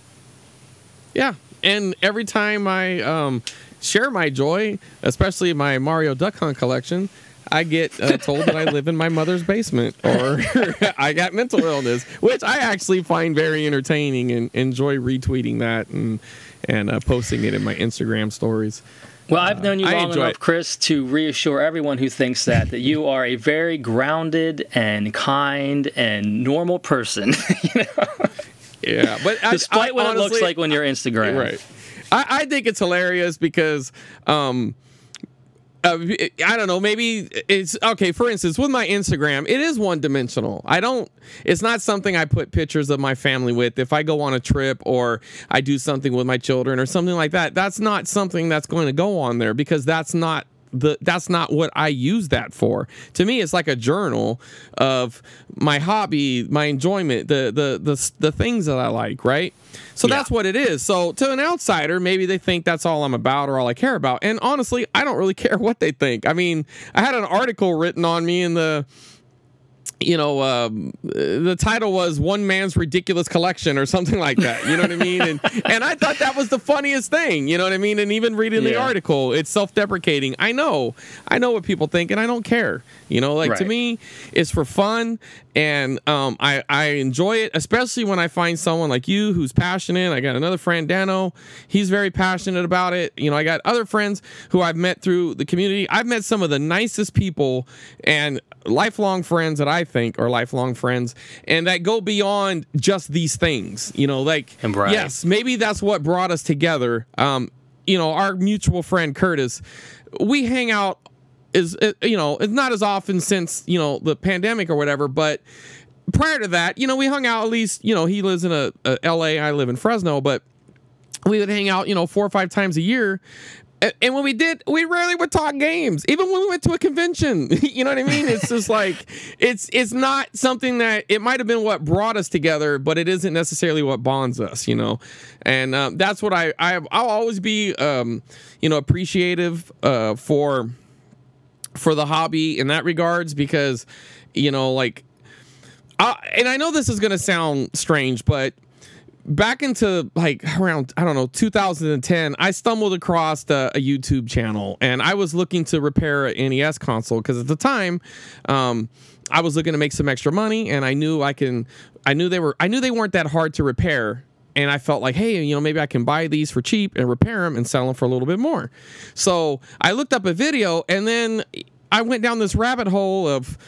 Yeah, and every time I um, share my joy, especially my Mario Duck Hunt collection, I get uh, told that I live in my mother's basement or I got mental illness, which I actually find very entertaining and enjoy retweeting that and and uh, posting it in my Instagram stories. Well, I've known you I long enough, it. Chris, to reassure everyone who thinks that that you are a very grounded and kind and normal person, Yeah, but I- despite I what it looks honestly- like on your Instagram. Right. I, I think it's hilarious because um uh, I don't know. Maybe it's okay. For instance, with my Instagram, it is one dimensional. I don't. It's not something I put pictures of my family with. If I go on a trip or I do something with my children or something like that, that's not something that's going to go on there because that's not the that's not what I use that for. To me, it's like a journal of my hobby, my enjoyment, the the the the things that I like, right? So Yeah. that's what it is. So to an outsider, maybe they think that's all I'm about or all I care about. And honestly, I don't really care what they think. I mean, I had an article written on me in the you know, um, the title was "One Man's Ridiculous Collection" or something like that. You know what I mean? And and I thought that was the funniest thing. You know what I mean? And even reading the article, it's self-deprecating. I know, I know what people think, and I don't care. You know, like to me, it's for fun, and um, I I enjoy it, especially when I find someone like you who's passionate. I got another friend, Dano. He's very passionate about it. You know, I got other friends who I've met through the community. I've met some of the nicest people and lifelong friends that I think are lifelong friends, and that go beyond just these things. You know, like right. yes, maybe that's what brought us together. Um, you know, our mutual friend Curtis, we hang out is uh, you know it's not as often since you know the pandemic or whatever, but prior to that, you know, we hung out at least. You know, he lives in a, a L.A. I live in Fresno, but we would hang out, you know, four or five times a year. And when we did, we rarely would talk games. Even when we went to a convention, you know what I mean? It's just like it's it's not something that it might have been what brought us together, but it isn't necessarily what bonds us, you know. And um, that's what I, I I'll always be, um, you know, appreciative uh, for for the hobby in that regards because, you know, like, I, and I know this is gonna sound strange, but back into like around I don't know 2010, I stumbled across a, a YouTube channel and I was looking to repair an NES console because at the time, um, I was looking to make some extra money and I knew I can, I knew they were, I knew they weren't that hard to repair. And I felt like, hey, you know, maybe I can buy these for cheap and repair them and sell them for a little bit more. So I looked up a video and then I went down this rabbit hole of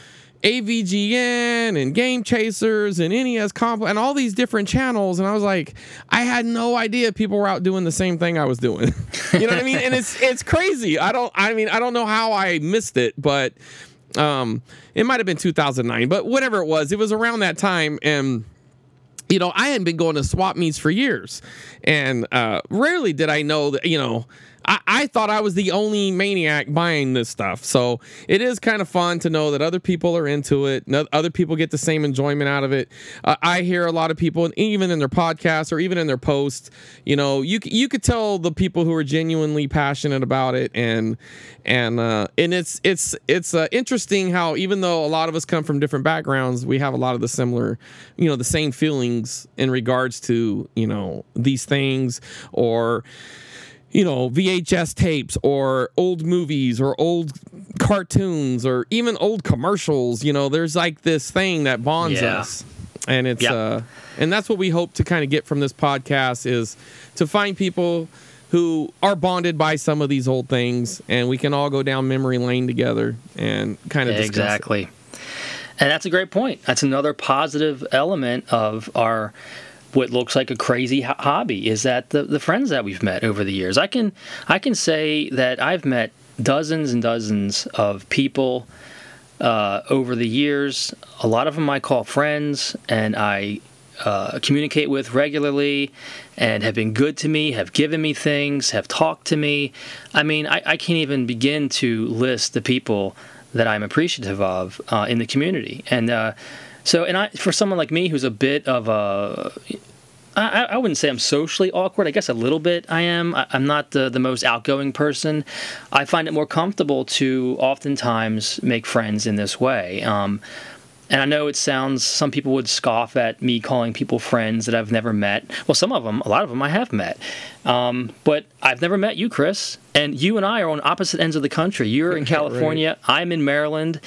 AVGN and Game Chasers and NES Comp and all these different channels. And I was like, I had no idea people were out doing the same thing I was doing. you know what I mean? And it's it's crazy. I don't I mean I don't know how I missed it, but um it might have been 2009, but whatever it was, it was around that time and you know, I hadn't been going to swap meets for years. And uh, rarely did I know that, you know, I, I thought I was the only maniac buying this stuff. So it is kind of fun to know that other people are into it. Other people get the same enjoyment out of it. Uh, I hear a lot of people, even in their podcasts or even in their posts, you know, you you could tell the people who are genuinely passionate about it, and and uh, and it's it's it's uh, interesting how even though a lot of us come from different backgrounds, we have a lot of the similar, you know, the same feelings in regards to you know these things or you know VHS tapes or old movies or old cartoons or even old commercials. You know, there's like this thing that bonds Yeah. us, and it's Yep. uh, and that's what we hope to kind of get from this podcast is to find people who are bonded by some of these old things, and we can all go down memory lane together and kind of discuss it. Exactly. And that's a great point. That's another positive element of our what looks like a crazy ho- hobby is that the, the friends that we've met over the years. I can I can say that I've met dozens and dozens of people uh, over the years. A lot of them I call friends, and I uh, communicate with regularly, and have been good to me, have given me things, have talked to me. I mean, I, I can't even begin to list the people that I'm appreciative of uh, in the community, and uh, so and I for someone like me who's a bit of a I, I wouldn't say I'm socially awkward. I guess a little bit I am. I, I'm not the, the most outgoing person. I find it more comfortable to oftentimes make friends in this way. Um, and I know it sounds, some people would scoff at me calling people friends that I've never met. Well, some of them, a lot of them I have met. Um, but I've never met you, Chris. And you and I are on opposite ends of the country. You're in California, I'm in Maryland,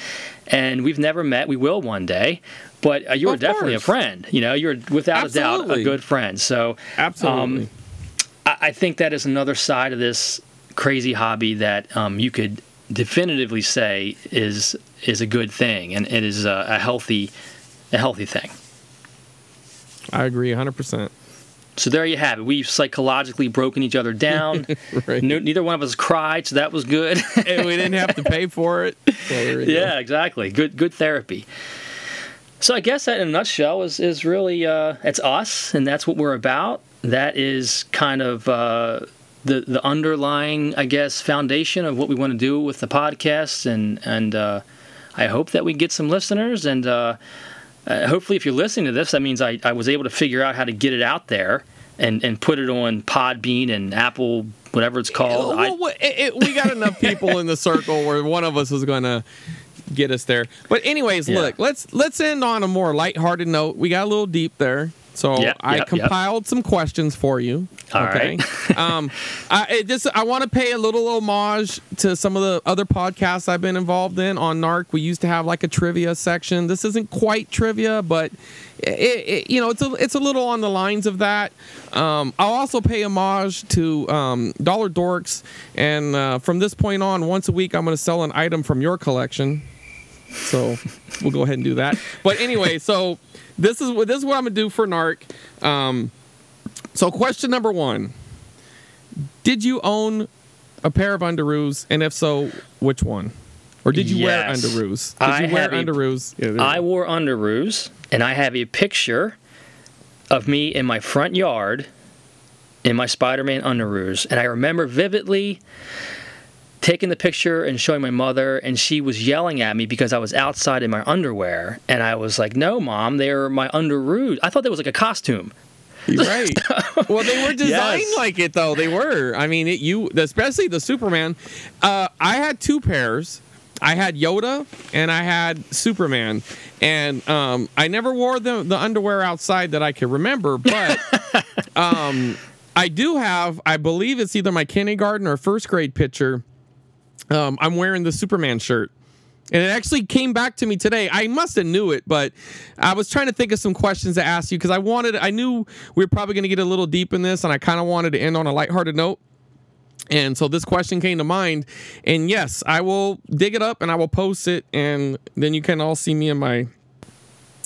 and we've never met. We will one day. But uh, you're Of definitely a friend. You know, you're without a doubt a good friend. So Absolutely. um, I, I think that is another side of this crazy hobby that um, you could definitively say is is a good thing and it is a, a healthy a healthy thing. I agree 100%. So there you have it. We've psychologically broken each other down. Right. no, neither one of us cried, so that was good. and we didn't have to pay for it. So we go. yeah, exactly. Good good therapy. So I guess that in a nutshell is is really uh, it's us and that's what we're about. That is kind of uh, the the underlying I guess foundation of what we want to do with the podcast and and uh, I hope that we get some listeners and uh, uh, hopefully if you're listening to this that means I, I was able to figure out how to get it out there and and put it on Podbean and Apple whatever it's called. Well, well, it, it- we got enough people in the circle where one of us is going to get us there. But anyways, Yeah. look, let's let's end on a more lighthearted note. We got a little deep there. So Yep, I yep, yep. compiled some questions for you. All okay. um, I just I want to pay a little homage to some of the other podcasts I've been involved in on NARC. We used to have like a trivia section. This isn't quite trivia, but it, it, you know it's a it's a little on the lines of that. Um, I'll also pay homage to um, Dollar Dorks, and uh, from this point on, once a week I'm going to sell an item from your collection. So we'll go ahead and do that. But anyway, so this is what this is what I'm gonna do for Narc. Um, so question number one: Did you own a pair of underoos, and if so, which one? Or did you Yes. wear underoos? Did I you wear have a- underoos? Yeah, I go. wore underoos, and I have a picture of me in my front yard in my Spider-Man underoos, and I remember vividly taking the picture and showing my mother, and she was yelling at me because I was outside in my underwear, and I was like, "No, mom, they're my underoos." I thought that was like a costume. Right. well, they were designed Yes. like it though. They were. I mean, it, you especially the Superman. Uh, I had two pairs. I had Yoda and I had Superman, and um, I never wore the the underwear outside that I can remember. But um, I do have. I believe it's either my kindergarten or first grade picture. Um, I'm wearing the Superman shirt. And it actually came back to me today. I must have knew it, but I was trying to think of some questions to ask you because I wanted, I knew we were probably going to get a little deep in this, and I kind of wanted to end on a lighthearted note. And so this question came to mind. And yes, I will dig it up and I will post it, and then you can all see me in my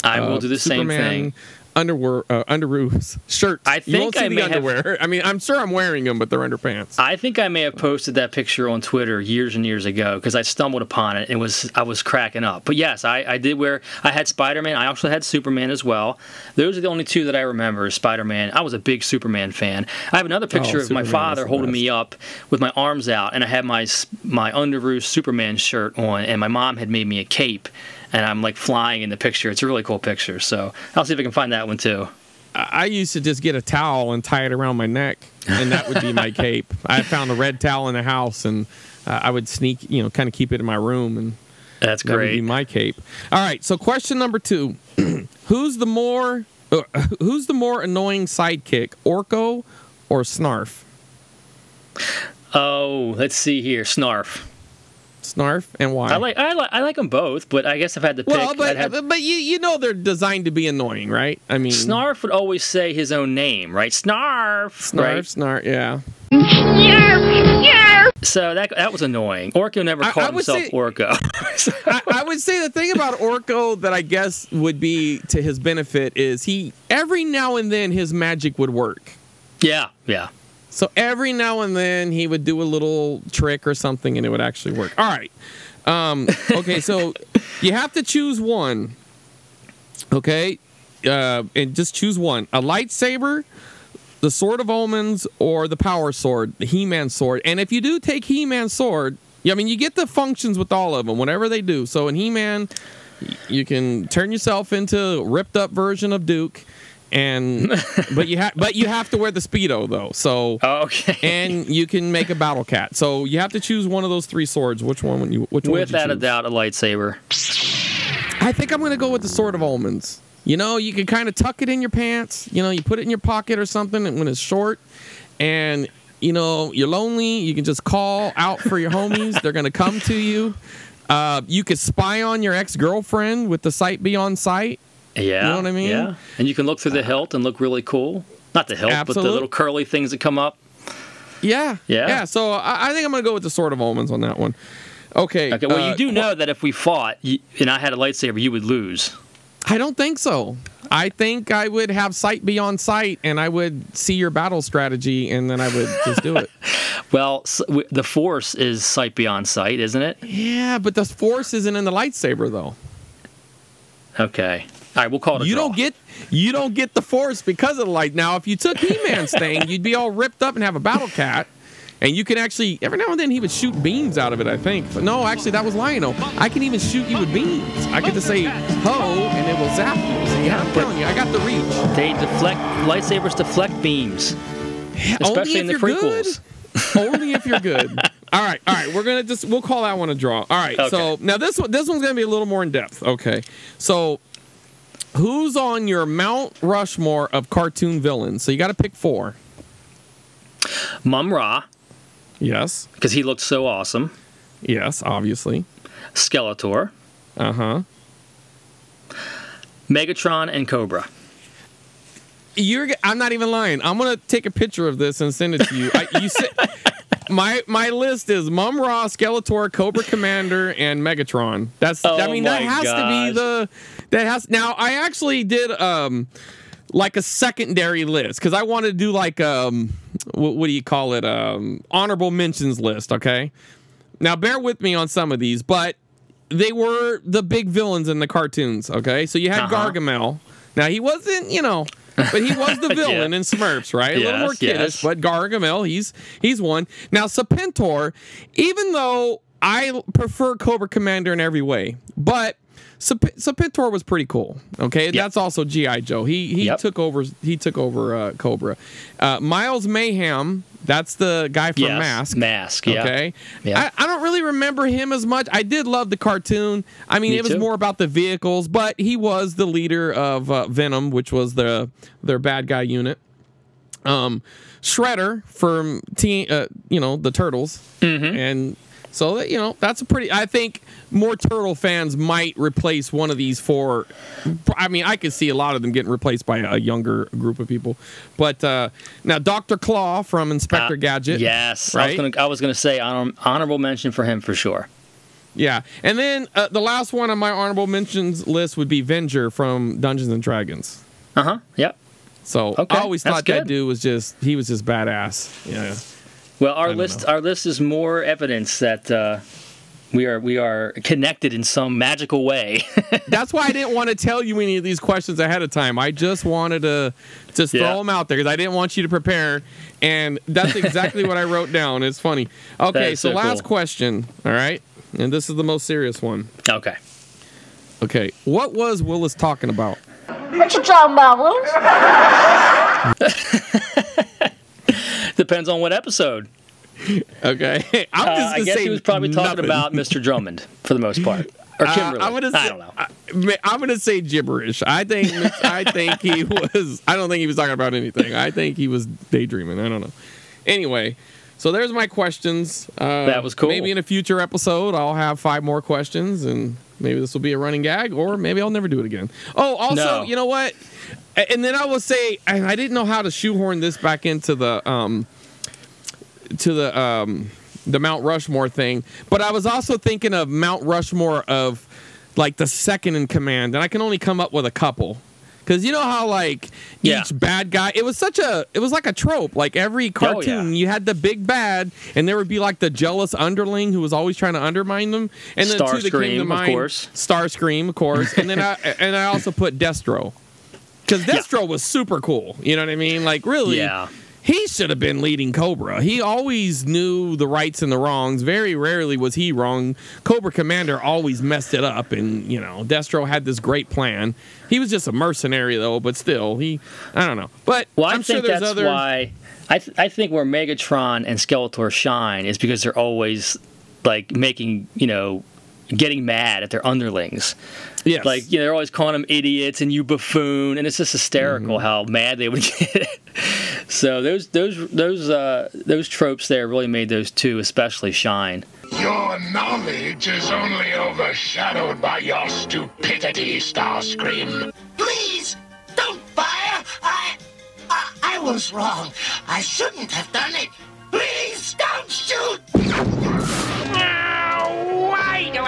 I uh, will do the Superman same thing. Underwear, uh, underoos shirt. I you won't think see I the may have- underwear. I mean, I'm sure I'm wearing them, but they're underpants. I think I may have posted that picture on Twitter years and years ago because I stumbled upon it and was I was cracking up. But yes, I, I did wear I had Spider Man. I also had Superman as well. Those are the only two that I remember. Spider Man. I was a big Superman fan. I have another picture of my Oh, Superman is father holding me up with my arms out, and I had my my underoos Superman shirt on, and my mom had made me a cape. And I'm like flying in the picture. It's a really cool picture. So I'll see if I can find that one too. I used to just get a towel and tie it around my neck, and that would be my cape. I found a red towel in the house, and uh, I would sneak, you know, kind of keep it in my room, and That's that would be great. my cape. All right. So question number two: Who's the more uh, Who's the more annoying sidekick, Orko or Snarf? Oh, let's see here. Snarf. Snarf, and why? I like I like I like them both, but I guess if I had to pick, well, but but you you know they're designed to be annoying, right? I mean, Snarf would always say his own name, right? Snarf, Snarf, right? Snarf, yeah. So that that was annoying. Orko never called I would himself say- Orko. I, I would say the thing about Orko that I guess would be to his benefit is he every now and then his magic would work. yeah, yeah. So every now and then he would do a little trick or something and it would actually work. All right. Um, okay, so you have to choose one. Okay? Uh, and just choose one a lightsaber, the Sword of Omens, or the Power Sword, the He Man sword. And if you do take He Man sword, I mean, you get the functions with all of them, whatever they do. So in He Man, you can turn yourself into a ripped up version of Duke. And but you have but you have to wear the speedo though. So Okay. and you can make a battle cat. So you have to choose one of those three swords. Which one would you? Which one? would you Without a doubt, a lightsaber. I think I'm gonna go with the sword of omens. You know, you can kind of tuck it in your pants. You know, you put it in your pocket or something and when it's short, and you know you're lonely. You can just call out for your homies. They're gonna come to you. Uh, you could spy on your ex girlfriend with the sight beyond sight. Yeah. know what I mean? Yeah. And you can look through the hilt and look really cool. Not the hilt, but the little curly things that come up. Yeah, Yeah. yeah. So I, I think I'm gonna go with the sword of omens on that one. Okay. Okay. Well, uh, you do know that if we fought you, and I had a lightsaber, you would lose. I don't think so. I think I would have sight beyond sight, and I would see your battle strategy, and then I would just do it. Well, s- w- the Force is sight beyond sight, isn't it? yeah, but the force isn't in the lightsaber, though. Okay. All right, we'll call it a You draw. don't get you don't get the force because of the light. Now, if you took He-Man's thing, you'd be all ripped up and have a battle cat. And you can actually every now and then he would shoot beams out of it, I think. But no, actually that was Lion-O. I can even shoot you with beams. I get to say ho and it will zap you. See, I'm telling you, I got the reach. They deflect lightsabers deflect beams, especially in the if you're prequels. Good. Only if you're good. All right, all right. We're gonna just we'll call that one a draw. All right. So now this one this one's gonna be a little more in depth. Okay. So who's on your Mount Rushmore of cartoon villains? So you got to pick four. Mumm-Ra, Yes. because he looked so awesome. Yes. Obviously. Skeletor, Uh huh. Megatron, and Cobra. You're. I'm not even lying. I'm gonna take a picture of this and send it to you. I, you said. My my list is Mumm-Ra, Skeletor, Cobra Commander, and Megatron. That's I Oh mean that has to be the that has now I actually did um like a secondary list because I wanted to do like um what, what do you call it um honorable mentions list. Okay, now bear with me on some of these, but they were the big villains in the cartoons. Okay, so you had Uh-huh. Gargamel. Now he wasn't you know. But he was the villain in Smurfs, right? A little more kiddish, yes. but Gargamel, he's he's one. Now Serpentor, even though I prefer Cobra Commander in every way, but Serp- Serpentor was pretty cool. Okay, that's also GI Joe. He he Yep. took over he took over uh, Cobra. Uh, Miles Mayhem, that's the guy from Yes, Mask. Mask, yeah. Okay. Yeah. I, I don't really remember him as much. I did love the cartoon. I mean, Me it was too. more about the vehicles, but he was the leader of uh, Venom, which was the their bad guy unit. Um, Shredder from Teen, uh, you know, the Turtles, Mm-hmm. and so you know that's a pretty. I think more Turtle fans might replace one of these four. I mean, I could see a lot of them getting replaced by a younger group of people, but uh, now Doctor Claw from Inspector Uh, Gadget. Yes, I right? was gonna I was gonna say honor, honorable mention for him for sure. Yeah, and then uh, the last one on my honorable mentions list would be Venger from Dungeons and Dragons. Uh huh. Yep. So Okay, I always thought that dude was just he was just badass. Yeah. Well, our list know. our list is more evidence that uh, we are we are connected in some magical way. That's why I didn't want to tell you any of these questions ahead of time. I just wanted to just Yeah. throw them out there because I didn't want you to prepare. And that's exactly what I wrote down. It's funny. Okay, so, so last cool. question. All right, and this is the most serious one. okay. Okay, what was Willis talking about? What you talking about, Willis? Depends on what episode. Okay, I'm Uh, I guess he was probably talking about Mr. Drummond for the most part, or Uh, I'm gonna say, I don't know. I, am gonna say gibberish. I think I think he was. I don't think he was talking about anything. I think he was daydreaming. I don't know. Anyway, So there's my questions. Uh, That was cool. Maybe in a future episode, I'll have five more questions, and maybe this will be a running gag, or maybe I'll never do it again. Oh, also, No. you know what? And then I will say, and I didn't know how to shoehorn this back into the um, to the um, the Mount Rushmore thing, but I was also thinking of Mount Rushmore of like the second in command, and I can only come up with a couple. Cause you know how like Yeah. each bad guy, it was such a, it was like a trope. Like every cartoon, you had the big bad, and there would be like the jealous underling who was always trying to undermine them. And then two that came to Starscream, of mind, course. Starscream, of course. And then I and I also put Destro, because Destro was super cool. You know what I mean? Like really, Yeah. He should have been leading Cobra. He always knew the rights and the wrongs. Very rarely was he wrong. Cobra Commander always messed it up, and you know, Destro had this great plan. He was just a mercenary though, but still, he I don't know. But Well, I I'm think sure that's why. I, th- I think where Megatron and Skeletor shine is because they're always like making you know getting mad at their underlings. Yes. Like you know, they're always calling them idiots and you buffoon, and it's just hysterical Mm-hmm. how mad they would get. So those those those uh, those tropes there really made those two especially shine. Your knowledge is only overshadowed by your stupidity, Starscream. Please, don't fire! I, I, I was wrong. I shouldn't have done it. Please, don't shoot!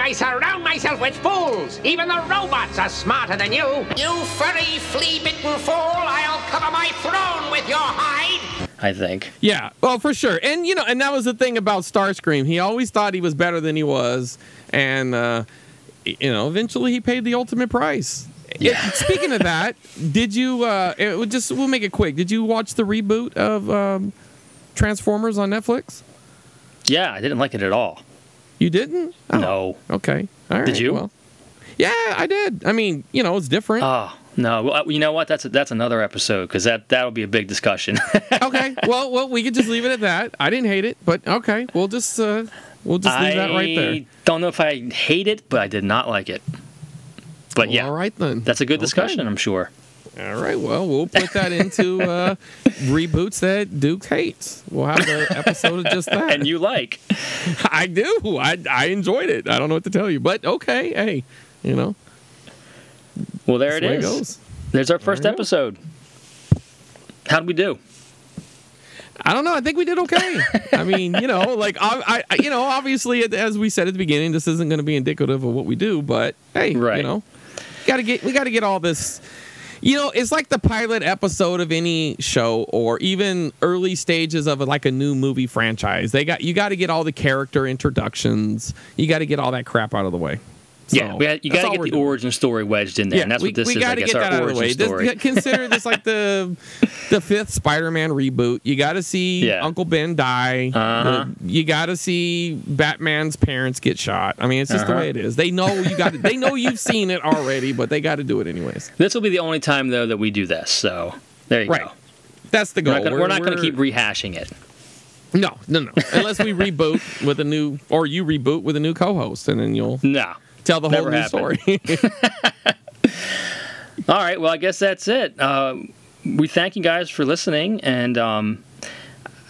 Why do I surround myself with fools? Even the robots are smarter than you. You furry, flea-bitten fool! I'll cover my throne with your hide. I think. Yeah, well, for sure. And you know, and that was the thing about Starscream. He always thought he was better than he was, and uh, you know, eventually he paid the ultimate price. Yeah. It- speaking of that, did you? Uh, it would just we'll make it quick. Did you watch the reboot of um, Transformers on Netflix? Yeah, I didn't like it at all. You didn't? Oh, No. Okay. All right. Did you? Well, yeah, I did. I mean, you know, it's different. Oh no. Well, uh, you know what? That's that's another episode because that that'll be a big discussion. okay. Well, well, we could just leave it at that. I didn't hate it, but okay, we'll just uh, we'll just leave that right there. I don't know if I hate it, but I did not like it. But Well, yeah, all right then. that's a good Okay. discussion, I'm sure. All right. Well, we'll put that into uh, reboots that Duke hates. We'll have an episode of just that. And you like. I do. I I enjoyed it. I don't know what to tell you, but okay. Hey, you know, Well, there that's it it is. goes. There's our first There episode. How'd we do? I don't know. I think we did okay. I mean, you know, like I, I, you know, obviously, as we said at the beginning, this isn't going to be indicative of what we do. But hey, Right. you know, got to get we got to get all this. You know, it's like the pilot episode of any show, or even early stages of like a new movie franchise. They got you got to get all the character introductions. You got to get all that crap out of the way. Yeah, So, we had, you got to get the doing. origin story wedged in there, and that's we, what this we is. I gotta guess get our that out of the origin way. story. This, consider this like the the fifth Spider-Man reboot. You got to see Yeah. Uncle Ben die. Uh-huh. The- you got to see Batman's parents get shot. I mean, it's just the Uh-huh. way it is. They know you got. They know you've seen it already, but they got to do it anyways. This will be the only time though that we do this. So there you Right. go. That's the goal. we're not gonna keep rehashing it. No, no, no. Unless we reboot with a new, or you reboot with a new co-host, and then you'll No. Tell the whole new story. All right. Well, I guess that's it. Uh, we thank you guys for listening, and um,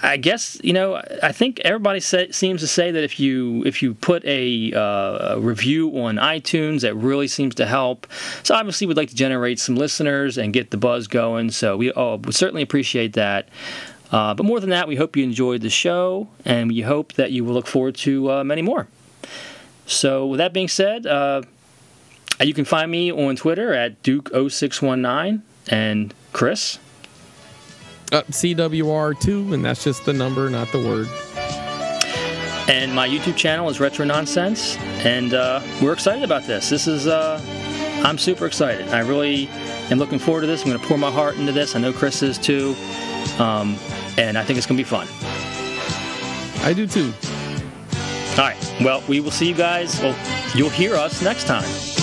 I guess you know I think everybody say, seems to say that if you if you put a, uh, a review on iTunes, that really seems to help. So obviously, we'd like to generate some listeners and get the buzz going. So we oh, we certainly appreciate that. Uh, but more than that, we hope you enjoyed the show, and we hope that you will look forward to uh, many more. So with that being said. Uh, you can find me on Twitter at Duke0619 and Chris. uh, CWR2, and that's just the number, not the word. And my YouTube channel is Retro Nonsense. And uh, we're excited about this. This is, uh, I'm super excited. I really am looking forward to this. I'm going to pour my heart into this. I know Chris is too. Um, and I think it's going to be fun. I do too. All right. Well, we will see you guys. Well, you'll hear us next time.